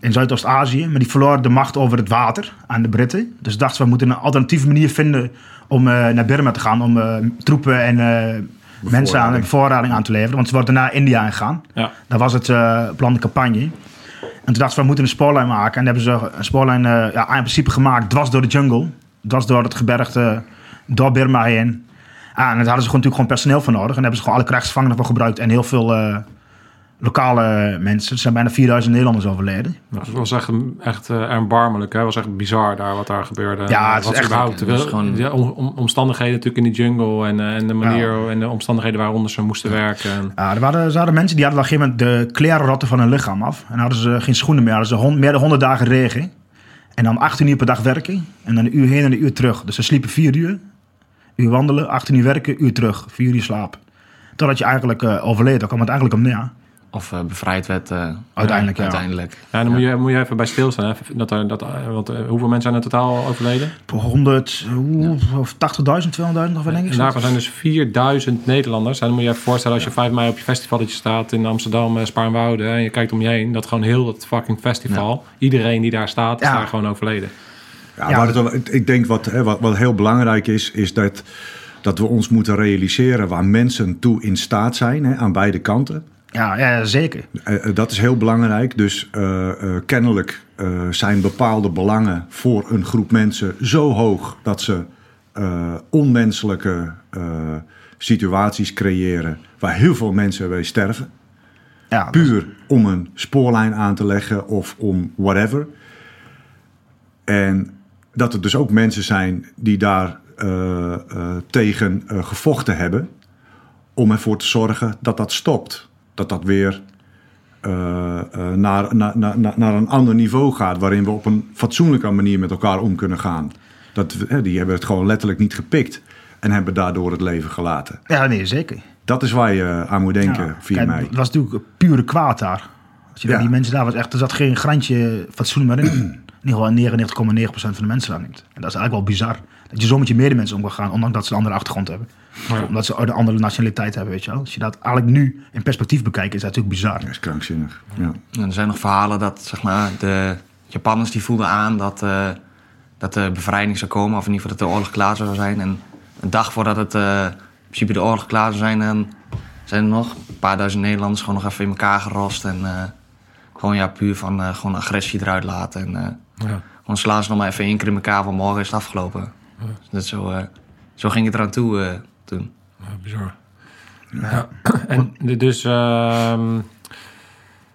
in Zuidoost-Azië. Maar die verloor de macht over het water aan de Britten. Dus dachten we moeten een alternatieve manier vinden om naar Burma te gaan. Om troepen en mensen aan bevoorrading aan te leveren. Want ze worden naar India gegaan. Ja. Dat was het plan de campagne. En toen dachten we, we moeten een spoorlijn maken. En hebben ze een spoorlijn uh, ja, in principe gemaakt dwars door de jungle. Dwars door het gebergte, door Burma heen. Ah, en daar hadden ze gewoon, natuurlijk gewoon personeel voor nodig. En hebben ze gewoon alle krijgsgevangenen voor gebruikt. En heel veel uh, lokale mensen. Er zijn bijna 4000 Nederlanders overleden. Dat was echt, echt uh, erbarmelijk. Het was echt bizar daar wat daar gebeurde. Ja, het is echt überhaupt. Het gewoon... Ja, om, omstandigheden natuurlijk in die jungle. En, en de manier en de omstandigheden waaronder ze moesten werken. En... Ja, er waren, er waren mensen die hadden op een gegeven moment de klerenrotten van hun lichaam af. En hadden ze geen schoenen meer. Hadden ze hond, meer dan 100 dagen regen. En dan 18 uur per dag werken. En dan een uur heen en een uur terug. Dus ze sliepen 4 uur. Uur wandelen, 18 uur werken, uur terug. 4 uur slapen. Totdat je eigenlijk uh, overleed. Daar kwam het eigenlijk om neer. Of uh, bevrijd werd. Uh, uiteindelijk, ja. uiteindelijk. Ja, dan Moet, je, moet je even bij stilstaan. Hè? Dat, er, dat, want, hoeveel mensen zijn er totaal overleden? 100, of 80.000, 200.000 of wat denk ik. En daarvan zijn dus 4000 Nederlanders. En dan moet je even voorstellen als je 5 mei op je festivaletje staat in Amsterdam, Spaarnwoude. En je kijkt om je heen. Dat gewoon heel dat fucking festival, iedereen die daar staat, is daar gewoon overleden. Ja, maar het, ik denk wat, wat, wat heel belangrijk is, is dat dat we ons moeten realiseren waar mensen toe in staat zijn hè, aan beide kanten. Ja, ja zeker. Uh, dat is heel belangrijk. Dus uh, uh, kennelijk zijn bepaalde belangen voor een groep mensen zo hoog dat ze onmenselijke situaties creëren waar heel veel mensen bij sterven. Ja, Puur om een spoorlijn aan te leggen of om whatever. En dat er dus ook mensen zijn die daar tegen gevochten hebben. Om ervoor te zorgen dat dat stopt. Dat dat weer naar, naar, naar, naar een ander niveau gaat. Waarin we op een fatsoenlijke manier met elkaar om kunnen gaan. Dat, die hebben het gewoon letterlijk niet gepikt. En hebben daardoor het leven gelaten. Ja, nee, zeker. Dat is waar je aan moet denken, ja, via mij. Het was natuurlijk pure kwaad daar. Als je ja. die mensen daar was echt, er zat geen grantje fatsoen meer in. In ieder geval 99,9% van de mensen daar niet. En dat is eigenlijk wel bizar. Dat je zo met je medemensen om kan gaan, ondanks dat ze een andere achtergrond hebben. Ja. Omdat ze een andere nationaliteit hebben, weet je wel. Als je dat eigenlijk nu in perspectief bekijkt, is dat natuurlijk bizar. Dat is krankzinnig, ja. En er zijn nog verhalen dat, zeg maar, de Japanners die voelden aan dat, uh, dat de bevrijding zou komen. Of in ieder geval dat de oorlog klaar zou zijn. En een dag voordat het, uh, in principe de oorlog klaar zou zijn, dan zijn er nog een paar duizend Nederlanders gewoon nog even in elkaar gerost. En uh, gewoon ja, puur van gewoon agressie eruit laten. En ja. gewoon slaan ze nog maar even één keer in elkaar, van morgen is het afgelopen. Dus zo, uh, zo ging het eraan toe uh, toen. Ja, bizar. Ja. (clears throat) En dus... Uh,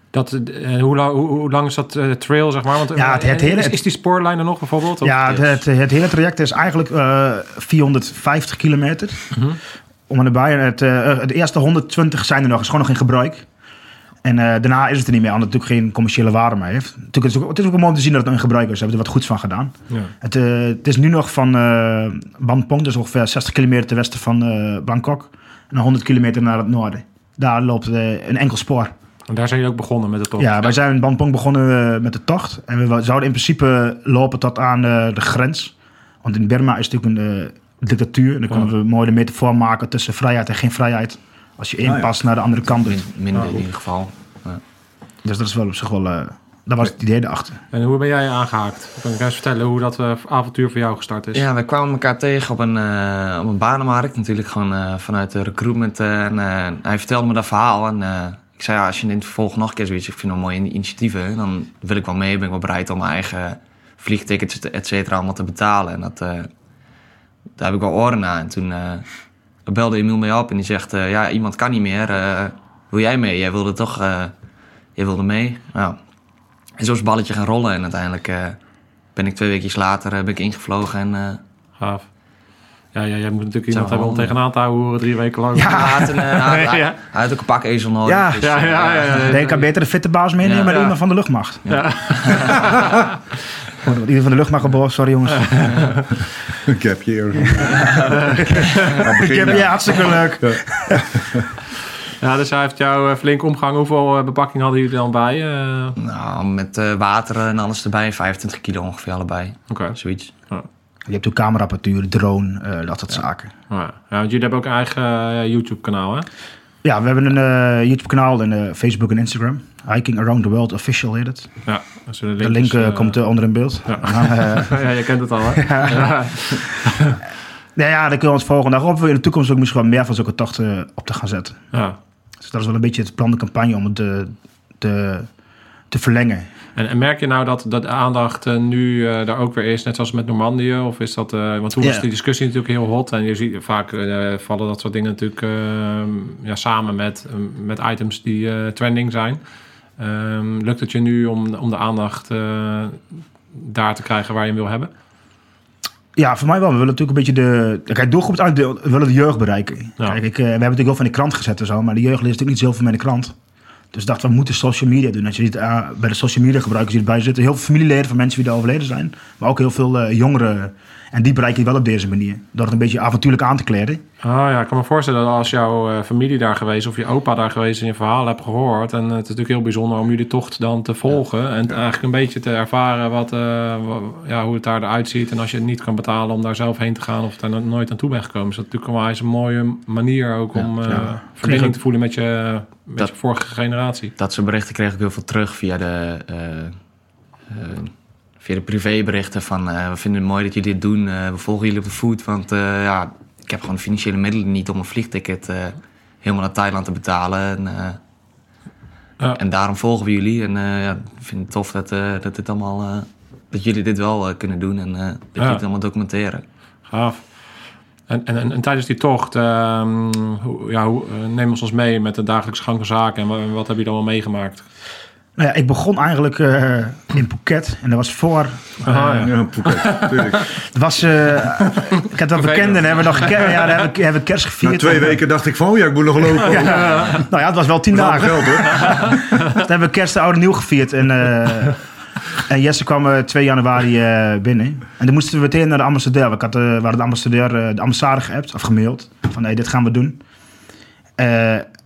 dat, uh, hoe, lang, hoe, lang is dat uh, trail, zeg maar? Want, ja, het, het hele, is, is, die spoorlijn er nog bijvoorbeeld? Ja, het, het, het, hele traject is eigenlijk 450 kilometer. Mm -hmm. Om erbij. Het, de eerste 120 zijn er nog, is gewoon nog in gebruik. En uh, daarna is het er niet meer, omdat het natuurlijk geen commerciële waarde meer heeft. Natuurlijk, het, is ook, het is ook mooi om te zien dat een gebruikers hebben er wat goeds van gedaan. Ja. Het, uh, het, is nu nog van uh, dus ongeveer 60 kilometer ten westen van Bangkok. En 100 kilometer naar het noorden. Daar loopt een enkel spoor. En daar zijn jullie ook begonnen met de tocht? Ja, wij zijn in Bangpong begonnen met de tocht. En we zouden in principe lopen tot aan de grens. Want in Burma is het natuurlijk een dictatuur. En dan kunnen we mooi de metafoor maken tussen vrijheid en geen vrijheid. Als je inpast nou ja. naar de andere kant. Min, minder in ieder geval. Ja. Dus dat is wel op zich wel... Uh, dat was het idee erachter. En hoe ben jij aangehaakt? Kan je eens vertellen hoe dat uh, avontuur voor jou gestart is? Ja, wij kwamen elkaar tegen op een, uh, op een banenmarkt. Natuurlijk gewoon vanuit de recruitment. en hij vertelde me dat verhaal. En ik zei, ja, als je in het vervolg nog een keer zoiets... Ik vind het mooie initiatieven. Dan wil ik wel mee. Ben ik wel bereid om mijn eigen vliegtickets, et cetera, allemaal te betalen. En dat, daar heb ik wel oren naar. En toen belde Emiel mee op en die zegt... Uh, ja, iemand kan niet meer. Uh, wil jij mee? Jij wilde toch... Uh, jij wilde mee? Nou, en zo is het balletje gaan rollen. En uiteindelijk ben ik twee weken later ben ik ingevlogen en... Gaaf. Ja, ja, jij moet natuurlijk iemand hebben om tegenaan te houden drie weken lang. Ja, hij had, een, hij, (laughs) ja. hij had ook een pak ezel nodig. Ja, dus, ja, ja, ja, denk, ik kan beter de fitte baas meenemen maar iemand van de luchtmacht. Ja. (laughs) (laughs) Wordt ieder van de luchtmacht geboren, sorry jongens. (laughs) Een capje hier. Ik heb je hartstikke leuk. Ja, dus hij heeft jou eh, flink omgehangen. Hoeveel eh, bepakking hadden jullie dan bij? Uh... Nou, met uh, water en alles erbij. 25 kilo ongeveer allebei. Oké. Okay. Zoiets. Ja. Je hebt ook cameraapparatuur, drone, uh, dat soort zaken. Ja. ja, want jullie hebben ook een eigen YouTube-kanaal, hè? Ja, we hebben een YouTube-kanaal en Facebook en Instagram. Hiking Around the World Official heet het. Ja, de, de link uh, komt onder in beeld. Ja. (laughs) (laughs) ja, je kent het al, hè? (laughs) ja. ja, ja, dan kunnen we ons volgen. Daar hopen we in de toekomst ook misschien wel meer van zulke tochten op te gaan zetten. Ja. Dus dat is wel een beetje het plan de campagne om het te, te, te verlengen. En, en, merk je nou dat, dat de aandacht uh, nu uh, daar ook weer is, net zoals met Normandië? Of is dat, uh, want toen was die discussie natuurlijk heel hot. En je ziet vaak vallen dat soort dingen natuurlijk ja, samen met, met items die trending zijn. Um, lukt het je nu om, om de aandacht daar te krijgen waar je hem wil hebben? Ja, voor mij wel. We willen natuurlijk een beetje de... Kijk, doelgroep we willen de jeugd bereiken. Kijk, ik, we hebben natuurlijk wel van de krant gezet en zo, maar de jeugd leest natuurlijk niet zoveel met de krant. Dus dachten we moeten social media doen. Als je ziet, uh, bij de social media gebruikers die erbij zitten, heel veel familieleden van mensen die er overleden zijn. Maar ook heel veel uh, jongeren En die bereik je wel op deze manier. Door het een beetje avontuurlijk aan te kleden. Oh ja, ik kan me voorstellen dat als jouw uh, familie daar geweest of je opa daar geweest en je verhaal hebt gehoord. En het is natuurlijk heel bijzonder om jullie tocht dan te volgen. En eigenlijk een beetje te ervaren wat, ja, hoe het daar eruit ziet. En als je het niet kan betalen om daar zelf heen te gaan of daar nooit aan toe bent gekomen. Is dat natuurlijk wel eens een mooie manier ook om verbinding te voelen met je, met dat, je vorige generatie. Dat soort berichten kreeg ik heel veel terug via de eh, via de privéberichten van uh, we vinden het mooi dat jullie dit doen. Uh, we volgen jullie op de voet. Want ja, ik heb gewoon de financiële middelen niet om een vliegticket helemaal naar Thailand te betalen. En, ja. en daarom volgen we jullie. En ja, ik vind het tof dat, dat, dit allemaal, dat jullie dit wel kunnen doen en dat jullie het allemaal documenteren. Gaaf. En, en, en, tijdens die tocht, ehm, hoe, ja, hoe, neem ons ons mee met de dagelijkse gang van zaken en wat, wat heb je dan allemaal meegemaakt? Nou ja, ik begon eigenlijk uh, in Phuket. En dat was voor... Uh, ah, ja, Phuket, natuurlijk. Het was... Uh, ik had wel bekenden, hebben we nog gekend. Ja, daar hebben we, hebben kerst gevierd. Na twee weken dacht ik van, oh ja, ik moet nog lopen. ja, nou ja, het was wel tien dagen. Geld, hoor. (laughs) Toen hebben we kerst de oude nieuw gevierd. En, en Jesse kwam 2 januari binnen. En dan moesten we meteen naar de ambassadeur. Ik had, we hadden de ambassadeur, de ambassade geappt of gemaild. Van, nee, dit gaan we doen.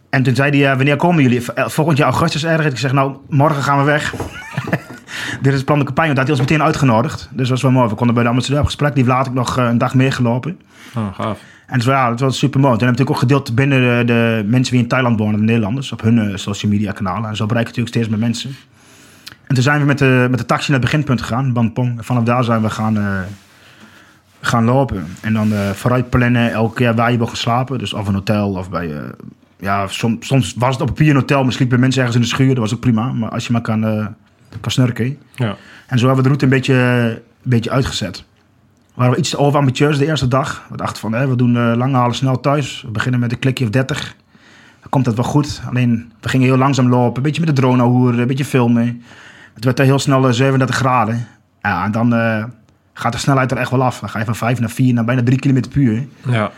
En toen zei hij, wanneer komen jullie? Eh, volgend jaar augustus ergens. Ik zeg, nou, morgen gaan we weg. (laughs) Dit is het plan de campagne. Had hij ons meteen uitgenodigd. Dus dat was wel mooi. We konden bij de ambassadeur gesprek. Die heeft later nog eh, een dag meegelopen. Oh, gaaf. En zo, ja, dat was super mooi. Toen heb ik natuurlijk ook gedeeld binnen de, de, mensen die in Thailand wonen, de Nederlanders, op hun uh, social media kanalen. En zo bereik je natuurlijk steeds meer mensen. En toen zijn we met de, met de taxi naar het beginpunt gegaan, Bampong. En vanaf daar zijn we gaan, gaan lopen. En dan vooruit plannen elke keer waar je wil gaan slapen. Dus of een hotel of bij ja, soms, soms was het op papier een hotel, maar sliepen mensen ergens in de schuur. Dat was ook prima, maar als je maar kan, uh, kan snurken. Ja. En zo hebben we de route een beetje, een beetje uitgezet. We waren iets te overambitieus de eerste dag. We dachten van, hè, we doen uh, lang halen snel thuis. We beginnen met een klikje of 30. Dan komt dat wel goed. Alleen, we gingen heel langzaam lopen. Een beetje met de drone hoeren, een beetje filmen. Het werd heel snel 37 eh, graden. Ja, en dan gaat de snelheid er echt wel af. Dan ga je van 5 naar 4 naar bijna 3 km per uur. Ja.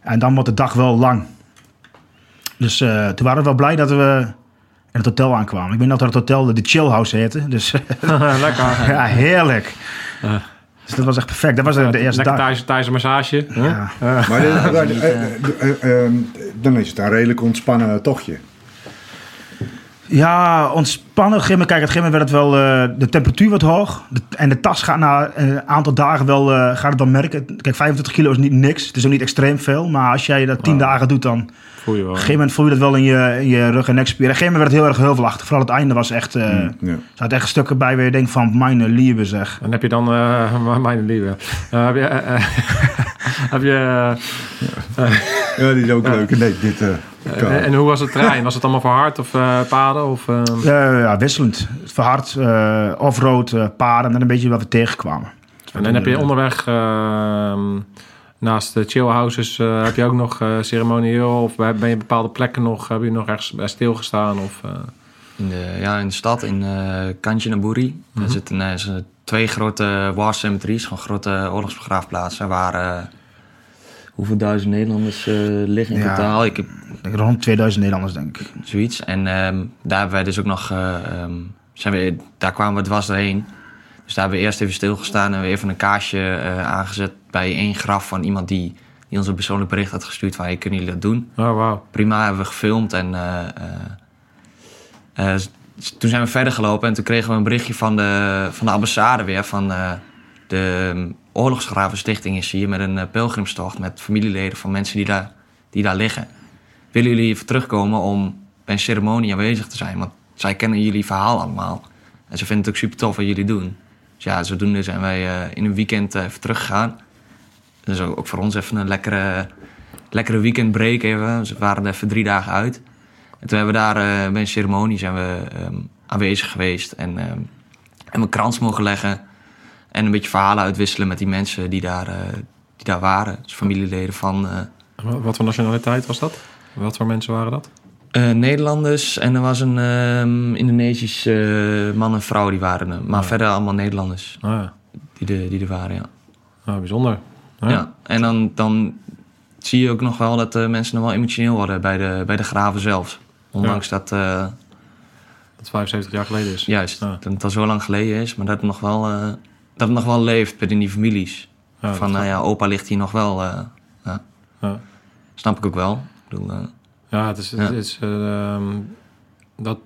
En dan wordt de dag wel lang. Dus uh, toen waren we wel blij dat we in het hotel aankwamen. Ik weet nog dat het hotel de Chill House heette. Dus, (laughs) Lekker. (laughs) ja, heerlijk. Uh. Dus dat was echt perfect. Dat was de, eerste dag. Lekker thuis, een massage. Ja. Maar dan is het een redelijk ontspannen tochtje. Ja, ontspannen. Kijk, gegeven moment werd het wel... Uh, de temperatuur wordt hoog. De, en de tas gaat na een aantal dagen wel... Uh, gaat het dan merken. Kijk, 25 kilo is niet niks. Het is ook niet extreem veel. Maar als jij dat 10 dagen doet, dan... Voel je wel. Op een gegeven moment voel je dat wel in je, in je rug- en nekspieren. Op een gegeven moment werd het heel erg heuvelachtig. Vooral het einde was echt... Uh, mm, yeah. Er zaten echt stukken bij waar je denkt van... Mijn lieve zeg. En heb je dan... (laughs) Uh, mijn lieve. heb je... (laughs) heb je ja, die is ook (laughs) leuk. Nee, dit... Uh, en hoe was het terrein? Was het allemaal verhard of uh, paden? Of, uh... ja, wisselend. Verhard, off-road, paden en een beetje wat we tegenkwamen. En dan heb je onderweg ehm, naast de chillhouses heb je ook nog ceremonieel of ben je bepaalde plekken nog, heb je nog ergens bij stilgestaan? Of, in de, ja, in de stad, in uh, Kanchanaburi. Mm -hmm. Er zitten twee grote war cemeteries, gewoon grote oorlogsbegraafplaatsen waar hoeveel duizend Nederlanders uh, liggen in totaal. Ik heb rond 2000 Nederlanders, denk ik. Zoiets. En um, daar hebben wij dus ook nog. Uh, um, zijn we, daar kwamen we dwars doorheen. Dus daar hebben we eerst even stilgestaan en we even een kaarsje uh, aangezet bij één graf van iemand die, die ons een persoonlijk bericht had gestuurd van hey, kunnen jullie dat doen? Oh, wow. Prima, hebben we gefilmd en toen zijn we verder gelopen en toen kregen we een berichtje van de, van de ambassade weer van de ehm, Oorlogsgravenstichting is hier met een pelgrimstocht met familieleden van mensen die daar, die daar liggen. Willen jullie even terugkomen om bij een ceremonie aanwezig te zijn? Want zij kennen jullie verhaal allemaal. En ze vinden het ook super tof wat jullie doen. Dus ja, zodoende zijn wij uh, in een weekend uh, even teruggegaan. Dus ook, ook voor ons even een lekkere, lekkere weekendbreak even. Dus we waren er even drie dagen uit. En toen hebben we daar bij een ceremonie zijn we, um, aanwezig geweest. En um, krans mogen leggen. En een beetje verhalen uitwisselen met die mensen die daar, die daar waren. Dus familieleden van... Wat voor nationaliteit was dat? Wat voor mensen waren dat? Uh, Nederlanders en er was een uh, Indonesische man en vrouw die waren er. Maar verder allemaal Nederlanders. Oh, ja. die, de, die er waren, ja. Oh, bijzonder. Ja, ja. en dan, dan zie je ook nog wel dat mensen nog wel emotioneel worden bij de, bij de graven zelf. Ondanks dat... dat 75 jaar geleden is. Juist, dat het al zo lang geleden is, maar dat het nog wel dat het nog wel leeft binnen die families. van, nou ja, opa ligt hier nog wel. ja. Snap ik ook wel. Ik bedoel, ja, het is... Het is ehm, dat,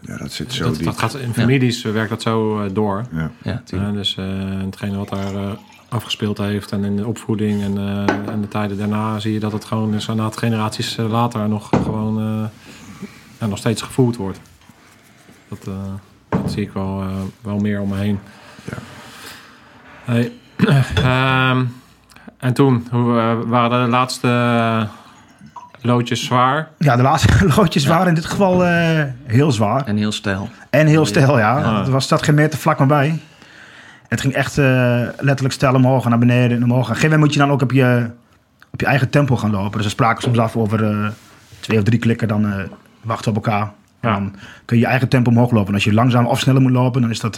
ja, dat zit zo dat, dat gaat in families werkt dat zo door. Ja, ja dus hetgene wat daar afgespeeld heeft en in de opvoeding en, en de tijden daarna zie je dat het gewoon is, een aantal generaties later nog gewoon en nog steeds gevoerd wordt. Dat, dat zie ik wel, wel meer om me heen. Ja. Hey, (clears throat) ehm, en toen, hoe uh, waren de laatste uh, loodjes zwaar? Ja, de laatste (laughs) loodjes waren in dit geval uh, heel zwaar. En heel stijl. En heel stijl, ja. Er was dat geen meter vlak maar bij. Het ging echt letterlijk stijl omhoog en naar beneden en omhoog. Op een gegeven moment moet je dan ook op je, op je eigen tempo gaan lopen. Dus we spraken soms af over twee of drie klikken, dan wachten op elkaar. Ja. Dan kun je je eigen tempo omhoog lopen. En als je langzaam of sneller moet lopen, dan is dat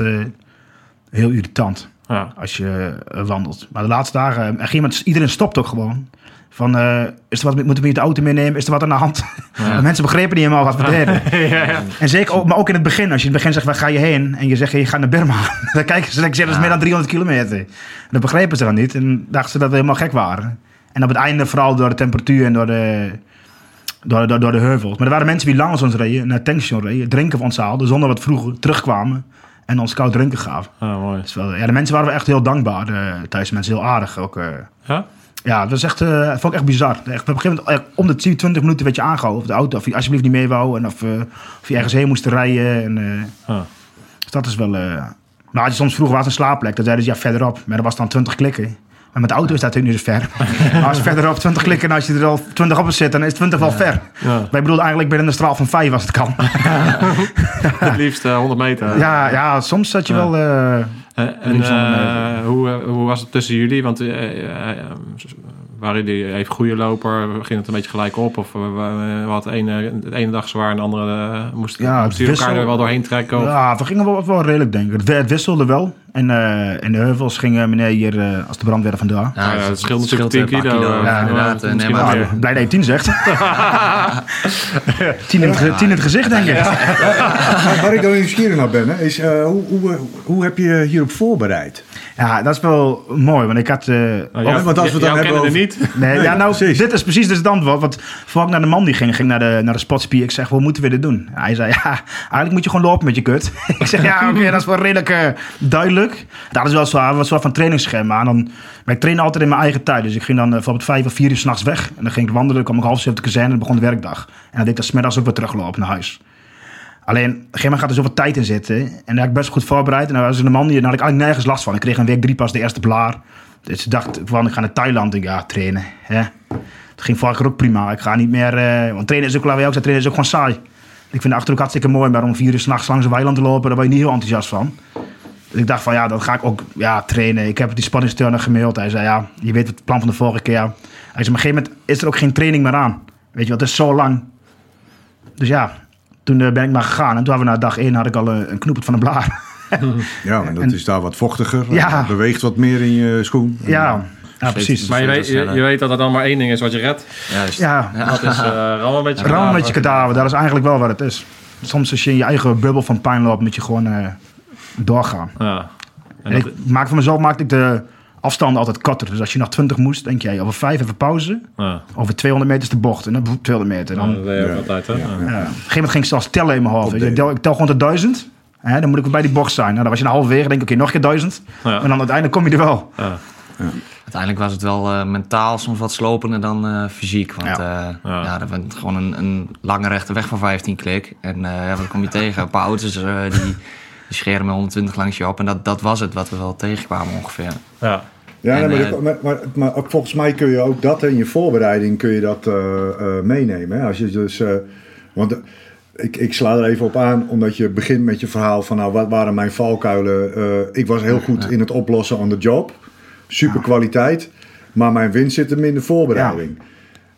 heel irritant. Ja. Als je uh, wandelt. Maar de laatste dagen, uh, iemand, iedereen stopt ook gewoon. Van, uh, is er wat, moeten we de auto meenemen? Is er wat aan de hand? Ja. (laughs) mensen begrepen niet helemaal wat we (laughs) deden. ja, ja. En zeker ook, maar ook in het begin. Als je in het begin zegt, waar ga je heen? En je zegt, je gaat naar Burma. (laughs) dan kijken ze, dan zeggen, dat is meer dan 300 kilometer. En dat begrepen ze dan niet. En dachten ze dat we helemaal gek waren. En op het einde, vooral door de temperatuur en door de, door, door, door de heuvels. Maar er waren mensen die langs ons reden, naar tankstation reden, drinken van ons haalden, zonder wat vroeger terugkwamen en ons koud drinken gaven. Ah, mooi. Dus wel, ja, de mensen waren we echt heel dankbaar. Uh, thuis mensen heel aardig ook. Uh. Ja? Ja, dat was echt, uh, vond ik echt bizar. Echt, op een gegeven moment, om de 10, 20 minuten werd je aangehouden op de auto. Of je alsjeblieft niet mee wou. En of, of je ergens heen moest rijden. En, ah. Dus dat is wel... maar als je soms vroeger was een slaapplek, dan zeiden ze ja verderop. Maar dat was dan 20 klikken. Maar met de auto is dat natuurlijk niet zo ver. (laughs) als je verderop 20 klikken en als je er al 20 op zit, dan is 20 wel ver. Ja. Wij bedoelen eigenlijk binnen een straal van 5 als het kan. (laughs) het liefst uh, 100 meter. Ja, ja, soms zat je wel. Uh, en uh, hoe, hoe was het tussen jullie? Want waren jullie even goede loper? Ging het een beetje gelijk op? Of we hadden de ene, de ene dag zwaar en de andere moesten ja, moest elkaar er wel doorheen trekken? Of? Ja, we gingen wel, wel redelijk denken. Het wisselde wel. En uh, in de heuvels ging meneer hier uh, als de brandweer vandaag. Ja, ja, het scheelt natuurlijk 10 kilo. kilo. Ja, inderdaad. Uh, nee, maar blij dat je 10 zegt. (laughs) 10 in, het, in het gezicht, denk ik. Waar ik dan nieuwsgierig naar ben, is hoe, hoe, hoe heb je hierop voorbereid? Ja, dat is wel mooi, want ik had... Uh, oh, ja, want als we dan hebben over... niet. Nee, ja, nou, (laughs) dit is precies dus het antwoord. Want voor ik naar de man die ging, ging naar de, naar de spotspier. Ik zeg, hoe moeten we dit doen? Hij zei, ja, eigenlijk moet je gewoon lopen met je kut. (laughs) ik zeg, ja, oké, dat is wel redelijk uh, duidelijk. Dat is wel zo, wat soort van trainingsschema. En dan, maar ik train altijd in mijn eigen tijd. Dus ik ging dan uh, bijvoorbeeld vijf of vier uur s'nachts weg. En dan ging ik wandelen, kwam ik half zeven op de kazerne en begon de werkdag. En dan deed ik dat smiddags ook weer teruglopen naar huis. Alleen, op gaat er zoveel tijd in zitten. En daar heb ik best goed voorbereid. En dan was een man die, daar had ik eigenlijk nergens last van. Ik kreeg een week drie pas de eerste blaar. Dus ik dacht van, ik ga naar Thailand. Ja, trainen. Hè. Het ging vorige keer ook prima. Ik ga niet meer... Uh, want trainen is ook, laten we ook zeggen, trainen is ook gewoon saai. Ik vind de Achterhoek hartstikke mooi. Maar om vier uur s'nachts langs een weiland te lopen, daar ben je niet heel enthousiast van. Dus ik dacht van, ja, dan ga ik ook ja, trainen. Ik heb die spanningsturner gemaild. Hij zei, ja, je weet het plan van de vorige keer. Hij zei, op een gegeven moment is er ook geen training meer aan. Weet je wat, het is zo lang. Dus ja, toen eh, ben ik maar gegaan. En toen hadden we na dag één had ik al een, een knoepert van een blaar. (laughs) ja, en dat is daar wat vochtiger. Ja. beweegt wat meer in je schoen. Ja, ja, precies. Maar je weet, je, je, weet dat er dan maar één ding is wat je redt. Juist. Ja. Dat is (laughs) uh, rammen met je kadaver. Rammen met je kadaver, dat is eigenlijk wel wat het is. Soms als je in je eigen bubbel van pijn loopt, moet je gewoon uh, doorgaan. Ja. En, en ik maak van mezelf maakte ik de afstanden altijd korter. Dus als je nog 20 moest, denk jij over 5 even pauze. Ja. Over 200 meter is de bocht. En dan 200 meter. Dan, ja, dat deed je ook altijd, hè? Ja. Op een gegeven moment ging ik zelfs tellen in mijn hoofd. Ik tel, ik tel gewoon tot 1000. Hè, dan moet ik bij die bocht zijn. Nou, dan was je een halverwege, denk ik, oké, nog een keer 1000. En dan uiteindelijk kom je er wel. Uiteindelijk was het wel uh, mentaal soms wat slopender dan uh, fysiek. Want ja. Uh, ja. ja. dat was gewoon een, een lange rechte weg van 15 klik. En ja, wat kom je tegen? Een paar auto's die, die scheren met 120 langs je op. En dat, dat was het wat we wel tegenkwamen ongeveer. Ja. Ja, maar, maar, maar, maar, volgens mij kun je ook dat in je voorbereiding kun je dat meenemen. Hè? Als je dus, want ik, ik sla er even op aan, omdat je begint met je verhaal van nou, wat waren mijn valkuilen? ik was heel goed in het oplossen on the job super kwaliteit. Maar mijn winst zit hem in de voorbereiding.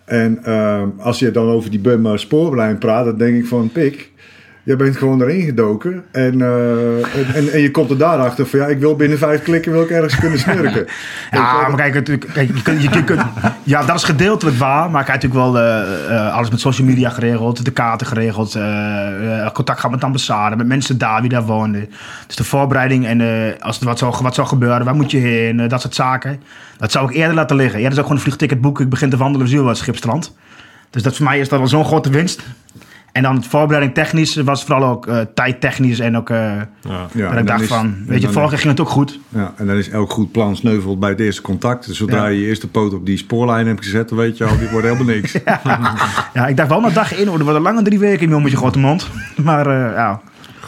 En uh, als je dan over die Bummer spoorlijn praat, dan denk ik van pik. Je bent gewoon erin gedoken en, uh, en, en, je komt er daarachter van ja, ik wil binnen vijf klikken wil ik ergens kunnen (laughs) snurken. ja, maar kijk, kijk je kunt, je kunt, ja, dat is gedeeltelijk waar, maar ik heb natuurlijk wel uh, alles met social media geregeld, de kaarten geregeld, contact gehad met de ambassade, met mensen daar wie daar woonden. Dus de voorbereiding en als er wat zou, wat zou gebeuren, waar moet je heen, dat soort zaken. Dat zou ik eerder laten liggen. Eerder zou ik gewoon een vliegticket boeken, ik begin te wandelen Ziel Schipstrand. Dus dat voor mij is dat wel zo'n grote winst. En dan het voorbereiding technisch was vooral ook uh, tijdtechnisch en ook... Uh, ja. ik dacht van, weet je, vorige ging het ook goed. Ja, en dan is elk goed plan sneuveld bij het eerste contact. Dus zodra je je eerste poot op die spoorlijn hebt gezet, dan weet je al, die wordt helemaal niks. (laughs) ja. ik dacht wel na dag in, hoor, er worden lange drie weken met je grote mond. (laughs) Maar uh, ja,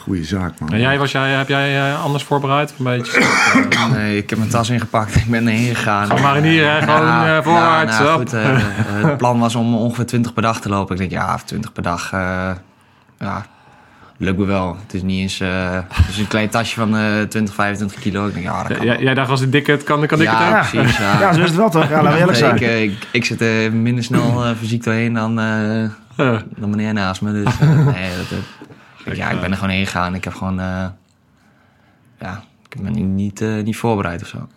goede zaak, man. En jij, was jij, heb jij uh, anders voorbereid? Een beetje? (clears throat) nee, ik heb mijn tas ingepakt. Ik ben erheen gegaan. Gewoon maar hier, hè? gewoon ja, uh, voorwaarts. Nou, goed, uh, het plan was om ongeveer 20 per dag te lopen. Ik denk, ja, 20 per dag, ja, lukt me wel. Het is niet eens het is een klein tasje van 20, 25 kilo. Ik denk, ja, dat kan ja, Jij dacht, als ik dik het kan, dan kan ik het ja, precies. Ja. ja, zo is het wel toch? Ja, laten we eerlijk zijn. Ik, ik, ik, zit er minder snel fysiek doorheen dan, dan meneer naast me. Dus nee, dat, ja, ik ben er gewoon heen gegaan. Ik heb gewoon... Uh, ja, ik ben niet, uh, niet voorbereid of zo.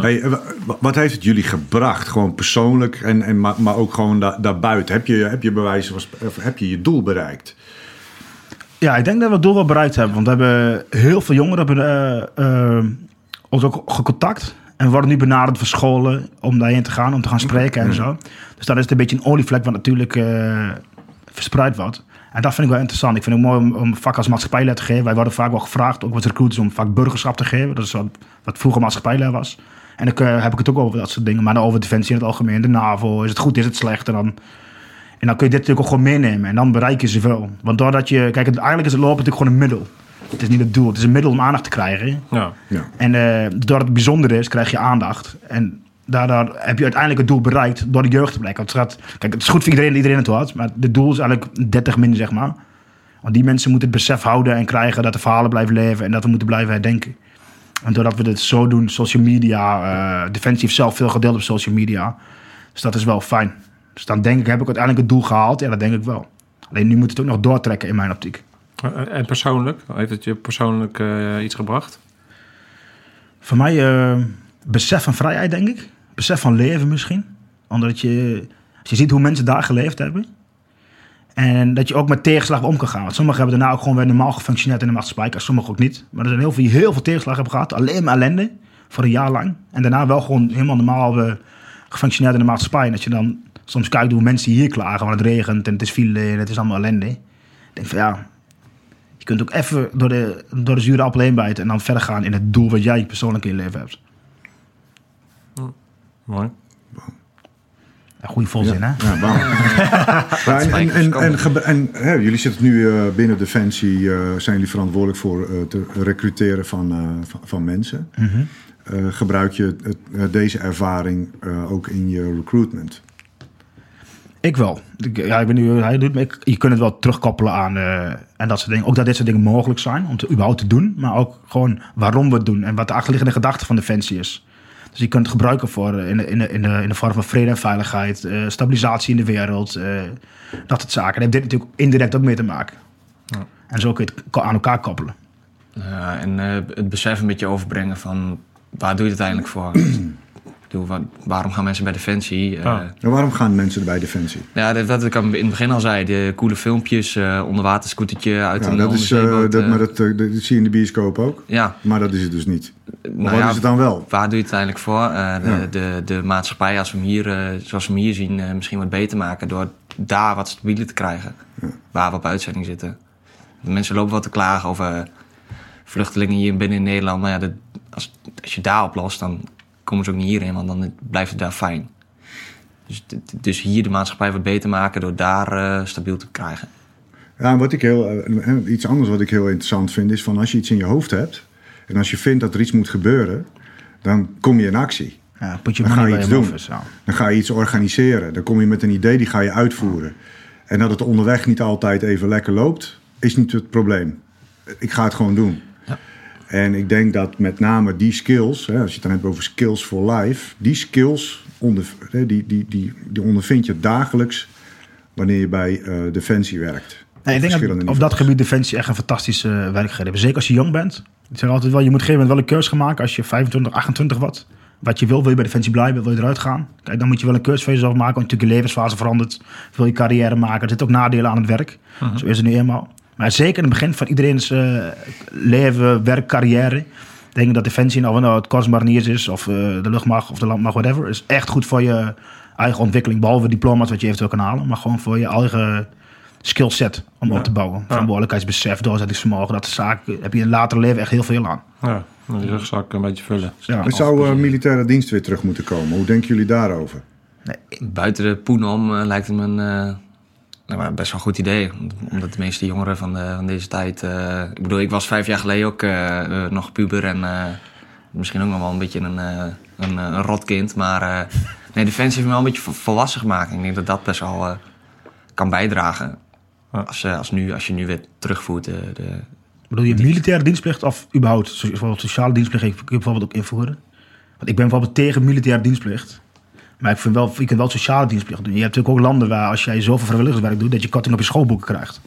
Hey, eh, wat heeft het jullie gebracht? Gewoon persoonlijk en, en maar, maar ook gewoon da daarbuiten. Heb je, heb je bewijs, of heb je je doel bereikt? Ja, ik denk dat we het doel wel bereikt hebben. Want we hebben heel veel jongeren hebben, uh, ons ook gecontact. En we worden nu benaderd voor scholen om daarheen te gaan, om te gaan spreken en zo. Dus dat is een beetje een olievlek wat natuurlijk verspreid wordt. En dat vind ik wel interessant. Ik vind het mooi om, om vak als maatschappijleer te geven. Wij worden vaak wel gevraagd, ook wat recruiters, om vak burgerschap te geven. Dat is wat, wat vroeger maatschappijleer was. En dan uh, heb ik het ook over dat soort dingen. Maar dan over defensie in het algemeen, de NAVO. Is het goed, is het slecht? En dan, en dan kun je dit natuurlijk ook gewoon meenemen. En dan bereik je zoveel. Want doordat je... Kijk, eigenlijk is het lopen natuurlijk gewoon een middel. Het is niet het doel. Het is een middel om aandacht te krijgen. Ja. ja. En uh, doordat het bijzonder is, krijg je aandacht. En daardoor heb je uiteindelijk het doel bereikt door de jeugd te blijken. Want het, gaat, kijk, het is goed voor iedereen, iedereen het had, maar het doel is eigenlijk 30 min, zeg maar. Want die mensen moeten het besef houden en krijgen dat de verhalen blijven leven en dat we moeten blijven herdenken. En doordat we dit zo doen, social media, uh, Defensie heeft zelf veel gedeeld op social media. Dus dat is wel fijn. Dus dan denk ik, heb ik uiteindelijk het doel gehaald? Ja, dat denk ik wel. Alleen nu moet het ook nog doortrekken in mijn optiek. En persoonlijk? Heeft het je persoonlijk uh, iets gebracht? Voor mij uh, besef van vrijheid, denk ik besef van leven misschien. Omdat je, als je ziet hoe mensen daar geleefd hebben. En dat je ook met tegenslag om kan gaan. Want sommigen hebben daarna ook gewoon weer normaal gefunctioneerd in de maatschappij. Sommigen ook niet. Maar er zijn heel veel heel veel tegenslag hebben gehad. Alleen maar ellende. Voor een jaar lang. En daarna wel gewoon helemaal normaal uh, gefunctioneerd in de maatschappij. En dat je dan soms kijkt hoe mensen hier klagen. Want het regent en het is file en het is allemaal ellende. Ik denk van ja, je kunt ook even door de, door de zure appel heen bijten. En dan verder gaan in het doel wat jij persoonlijk in je leven hebt. Mooi. Een goede volzin, ja. hè? (laughs) Ja, en, en, en, en, jullie zitten nu uh, binnen Defensie, uh, zijn jullie verantwoordelijk voor uh, het recruteren van, van, van, mensen. Mm -hmm. gebruik je het, deze ervaring ook in je recruitment? Ik wel. Ja, ik ben nu, hij doet, ik, je kunt het wel terugkoppelen aan en dat soort dingen. Ook dat dit soort dingen mogelijk zijn om te überhaupt te doen, maar ook gewoon waarom we het doen en wat de achterliggende gedachte van Defensie is. Dus je kunt het gebruiken voor eh, in de, in de, in de, in de vorm van vrede en veiligheid, uh, stabilisatie in de wereld, uh, dat soort zaken. Daar heeft dit natuurlijk indirect ook mee te maken. Ja. En zo kun je het aan elkaar koppelen. Ja, en het besef een beetje overbrengen van waar doe je het uiteindelijk voor? (clears throat) waarom gaan mensen bij Defensie? Uh, waarom gaan mensen bij Defensie? Ja, dat, wat ik in het begin al zei. De coole filmpjes, uh, onderwaterscootertje uit ja, een dat is, uh, dat, Maar dat, dat, zie je in de bioscoop ook. Ja. Maar dat is het dus niet. Nou wat ja, is het dan wel? Waar doe je het uiteindelijk voor? de, de, de, maatschappij, als we hem hier, zoals we hem hier zien, misschien wat beter maken... door daar wat stabieler te krijgen. Waar we op uitzending zitten. De mensen lopen wat te klagen over vluchtelingen hier binnen in Nederland. Maar ja, als, als je daar oplost, dan komen ze ook niet hierheen, want dan blijft het daar fijn. Dus, dus hier de maatschappij wat beter maken door daar uh, stabiel te krijgen. Ja, wat ik heel, uh, iets anders wat ik heel interessant vind is van als je iets in je hoofd hebt en als je vindt dat er iets moet gebeuren, dan kom je in actie. Ja, put je dan ga je iets doen. Dan ga je iets organiseren. Dan kom je met een idee, die ga je uitvoeren. En dat het onderweg niet altijd even lekker loopt, is niet het probleem. Ik ga het gewoon doen. En ik denk dat met name die skills, hè, als je het dan hebt over skills for life, die skills onder, die, die, die, die ondervind je dagelijks wanneer je bij uh, Defensie werkt. Nee, ik denk dat op dat gebied Defensie echt een fantastische werkgever hebben. Zeker als je jong bent. Ik zeg altijd wel, je moet op een gegeven moment wel een keuze gaan maken als je 25, 28 wordt. Wat je wil, wil je bij Defensie blijven, wil je eruit gaan? Kijk, dan moet je wel een keuze voor jezelf maken, want natuurlijk je levensfase verandert. Wil je carrière maken, er zitten ook nadelen aan het werk. Mhm. Zo is het nu eenmaal. Maar zeker in het begin van iedereen's uh, leven, werk, carrière denk ik dat Defensie, nou, nou het Kostmariniers is, of uh, de luchtmacht of de landmacht, whatever, is echt goed voor je eigen ontwikkeling. Behalve diploma's wat je eventueel kan halen, maar gewoon voor je eigen skillset om op te bouwen. Ja. Verantwoordelijkheidsbesef, doorzettingsvermogen, dat zaak heb je in later leven echt heel veel aan. Ja, die rugzak een beetje vullen. Ja, zou uh, militaire dienst weer terug moeten komen? Hoe denken jullie daarover? Nee, buiten de poen om uh, lijkt het me een nou, best wel een goed idee. Omdat de meeste jongeren van, de, van deze tijd. Uh, ik bedoel, ik was vijf jaar geleden ook uh, nog puber en uh, misschien ook nog wel een beetje een, een, een rotkind. Maar nee, Defensie heeft me wel een beetje volwassen gemaakt. Ik denk dat dat best wel kan bijdragen. Als, als, nu, als je nu weer terugvoert. De, de bedoel je militaire dienstplicht of überhaupt bijvoorbeeld sociale dienstplicht? Ik bijvoorbeeld ook invoeren. Want ik ben bijvoorbeeld tegen militaire dienstplicht. Maar ik vind wel, je kunt wel sociale dienstplicht doen. Je hebt natuurlijk ook landen waar als jij zoveel vrijwilligerswerk doet, dat je korting op je schoolboeken krijgt.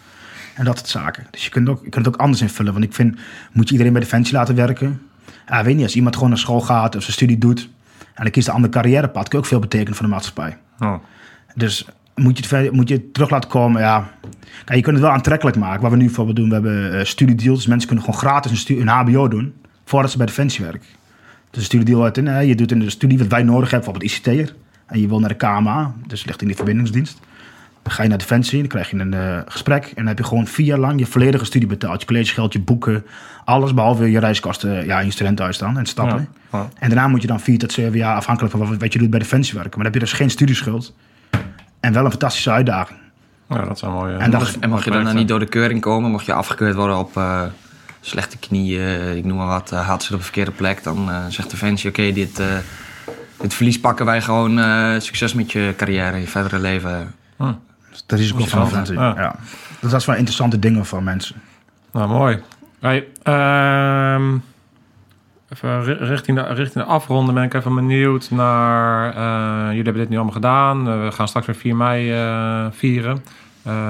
En dat soort zaken. Dus je kunt, ook, je kunt het ook anders invullen. Want ik vind, moet je iedereen bij Defensie laten werken? Ja, weet niet, als iemand gewoon naar school gaat of zijn studie doet en dan kiest een ander carrièrepad, kan ook veel betekenen voor de maatschappij. Oh. Dus moet je, het, moet je terug laten komen, ja. Kijk, je kunt het wel aantrekkelijk maken. Wat we nu bijvoorbeeld doen, we hebben uh, studiedeals. Dus mensen kunnen gewoon gratis een, een HBO doen voordat ze bij Defensie werken. Dus een studiedeal uit in, je doet in de studie wat wij nodig hebben, bijvoorbeeld ICT'er en je wil naar de KMA, dus ligt in die verbindingsdienst. Dan ga je naar Defensie, dan krijg je een uh, gesprek en dan heb je gewoon vier jaar lang je volledige studie betaald. Je collegegeld, je boeken, alles behalve je reiskosten ja, in je studentenhuis dan en stappen. En daarna moet je dan vier tot zeven jaar, afhankelijk van wat, je doet bij Defensie werken. Maar dan heb je dus geen studieschuld en wel een fantastische uitdaging. Ja, dat zijn mooie. En, dat, en mocht je dan niet door de keuring komen, mocht je afgekeurd worden op uh, slechte knieën, ik noem maar wat, uh, had ze op de verkeerde plek, dan zegt Defensie: oké, dit dit verlies pakken wij gewoon uh, succes met je carrière, je verdere leven. Hm. Dat is ook wel van Ja. Dat is wel interessante dingen voor mensen. Nou, mooi. Hey, uh, even richting de, richting de afronden ben ik even benieuwd naar... Uh, jullie hebben dit nu allemaal gedaan. Uh, we gaan straks weer 4 mei vieren.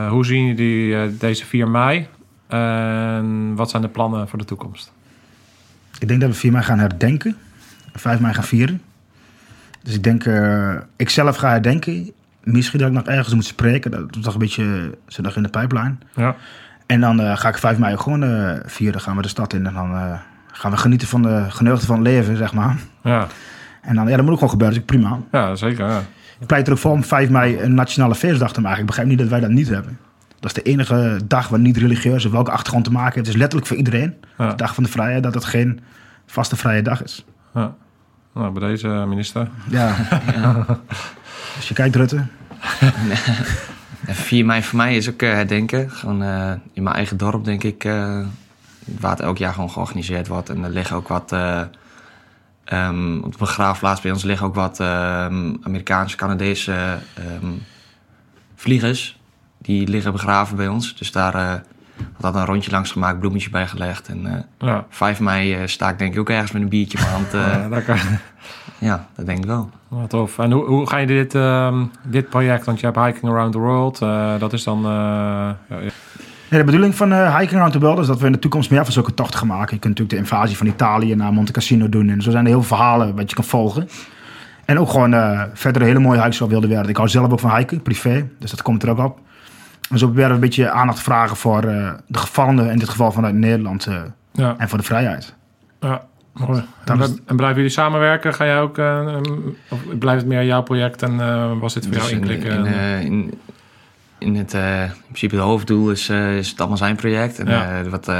hoe zien jullie deze 4 mei? En wat zijn de plannen voor de toekomst? Ik denk dat we 4 mei gaan herdenken. 5 mei gaan vieren. Dus ik denk, uh, ik zelf ga herdenken. Misschien dat ik nog ergens moet spreken. Dat is toch een beetje zit nog in de pijplijn. Ja. En dan uh, ga ik 5 mei gewoon uh, vieren. gaan we de stad in. En dan gaan we genieten van de geneugten van het leven, zeg maar. Ja. En dan, ja, dat moet ook gewoon gebeuren. Dus prima. Ja, zeker. Ja. Ik pleit er ook voor om 5 mei een nationale feestdag te maken. Ik begrijp niet dat wij dat niet hebben. Dat is de enige dag waar niet religieus of welke achtergrond te maken heeft. Het is letterlijk voor iedereen. De dag van de vrijheid, dat het geen vaste vrije dag is. Ja. Nou, bij deze eh, minister. Ja. (laughs) ja. Als je kijkt, Rutte. (laughs) 4 mei voor mij is ook uh, herdenken. Gewoon uh, in mijn eigen dorp, denk ik. Uh, waar het elk jaar gewoon georganiseerd wordt. En er liggen ook wat. Um, op de begraafplaats bij ons liggen ook wat um, Amerikaanse, Canadese um, vliegers. Die liggen begraven bij ons. Dus daar had een rondje langs gemaakt, bloemetje bijgelegd. En uh, ja. 5 mei uh, sta ik denk ik ook ergens met een biertje in mijn hand. Uh, (laughs) ja, ja, dat denk ik wel. Wat tof. En hoe, hoe ga je dit, uh, dit project, want je hebt Hiking Around the World, dat is dan... Ja, ja, de bedoeling van Hiking Around the World is dat we in de toekomst meer van zulke tochten gaan maken. Je kunt natuurlijk de invasie van Italië naar Monte Cassino doen. En zo zijn er heel veel verhalen wat je kan volgen. En ook gewoon verder hele mooie hikes op wilde wereld. Ik hou zelf ook van hiken, privé. Dus dat komt er ook op. En zo proberen we een beetje aandacht te vragen voor uh, de gevallenen, in dit geval vanuit Nederland, uh, ja. en voor de vrijheid. Ja, mooi. En, en, blijven jullie samenwerken? Ga jij ook, uh, of blijft het meer jouw project en was dit voor dus jou inklikken? In, in, in, in het in principe het hoofddoel is, is het allemaal zijn project. En ja. wat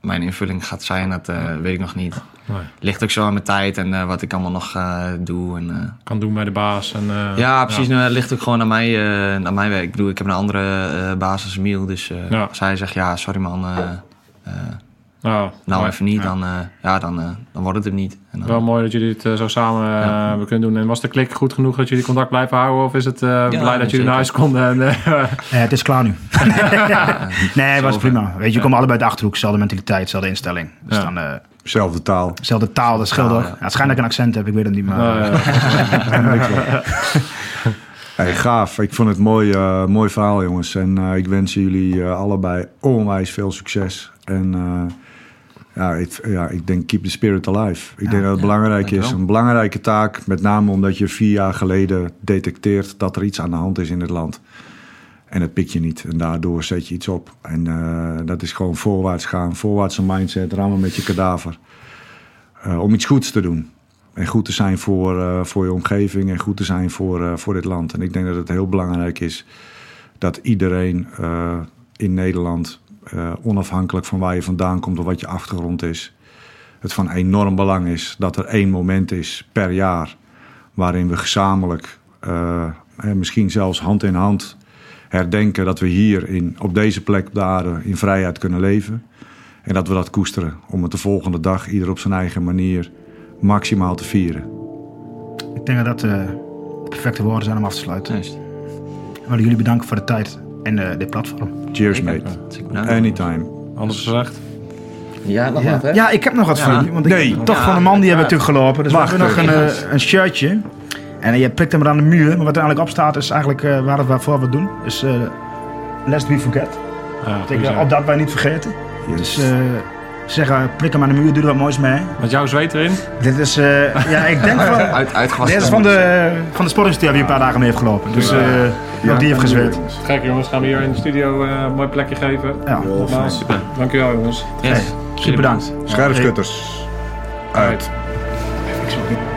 mijn invulling gaat zijn, dat weet ik nog niet. Nee. Ligt ook zo aan mijn tijd en uh, wat ik allemaal nog uh, doe. En, kan doen bij de baas. En, ja, precies. Ja. Nou, het ligt ook gewoon aan, mij, aan mijn werk. Ik bedoel, ik heb een andere baas als Emiel. Dus ja. hij zegt, ja, sorry man, Oh, nou, even niet, dan, uh, ja, dan, uh, dan wordt het hem niet. En dan... Wel mooi dat jullie het uh, zo samen ja. kunnen doen. En was de klik goed genoeg dat jullie contact blijven houden? Of is het ja, blij dat jullie naar huis konden? En, (laughs) het is klaar nu. (laughs) nee, het was prima. Weet je, je komt allebei uit de Achterhoek. Dezelfde mentaliteit, dezelfde instelling. Dus dan, Zelfde taal. Zelfde taal, dat scheelt ook. Ja. het schijnt dat ik een accent heb, ik weet het niet. Maar, (laughs) Hey, gaaf. Ik vond het mooi, uh, mooi verhaal, jongens. En uh, ik wens jullie uh, allebei onwijs veel succes. En ja, ik, ja, ik denk keep the spirit alive. Ik ja, denk dat het ja, belangrijk is. Een belangrijke taak, met name omdat je vier jaar geleden detecteert dat er iets aan de hand is in het land. En dat pik je niet. En daardoor zet je iets op. En dat is gewoon voorwaarts gaan. Voorwaartse mindset, rammen met je kadaver. om iets goeds te doen. En goed te zijn voor, uh, voor je omgeving en goed te zijn voor, uh, voor dit land. En ik denk dat het heel belangrijk is dat iedereen uh, in Nederland, onafhankelijk van waar je vandaan komt of wat je achtergrond is, het van enorm belang is dat er één moment is per jaar waarin we gezamenlijk, misschien zelfs hand in hand, herdenken dat we hier in, op deze plek aarde in vrijheid kunnen leven. En dat we dat koesteren om het de volgende dag ieder op zijn eigen manier maximaal te vieren. Ik denk dat dat uh, de perfecte woorden zijn om af te sluiten. Juist. Ik wil jullie bedanken voor de tijd en uh, dit platform. Cheers, mate. Anytime. Anders gezegd. Ja, nog ja. wat, hè? Ja, ik heb nog wat voor jullie. Want nee. ik, toch van een man die hebben we natuurlijk gelopen. Dus Wacht, we hebben nog een, uh, een shirtje. En je prikt hem aan de muur. Maar wat er eigenlijk op staat is eigenlijk uh, waar het waarvoor we doen. Dus uh, lest we forget. Ja, Betekent, op dat wij niet vergeten. Yes. Dus zeggen, prik hem aan de muur, doe er wat moois mee. Met jouw zweet erin? Dit is, uh, ja, ik denk (laughs) van... Uit, dit is van de, van de die een paar dagen mee heeft gelopen. Dus uh, ja, die heeft gezweet. Gek jongens, gaan we hier in de studio uh, een mooi plekje geven. Ja, nogmaals. Super. Dankjewel jongens. Yes. Hey, super bedankt. Scherpschutters. Uit. Ik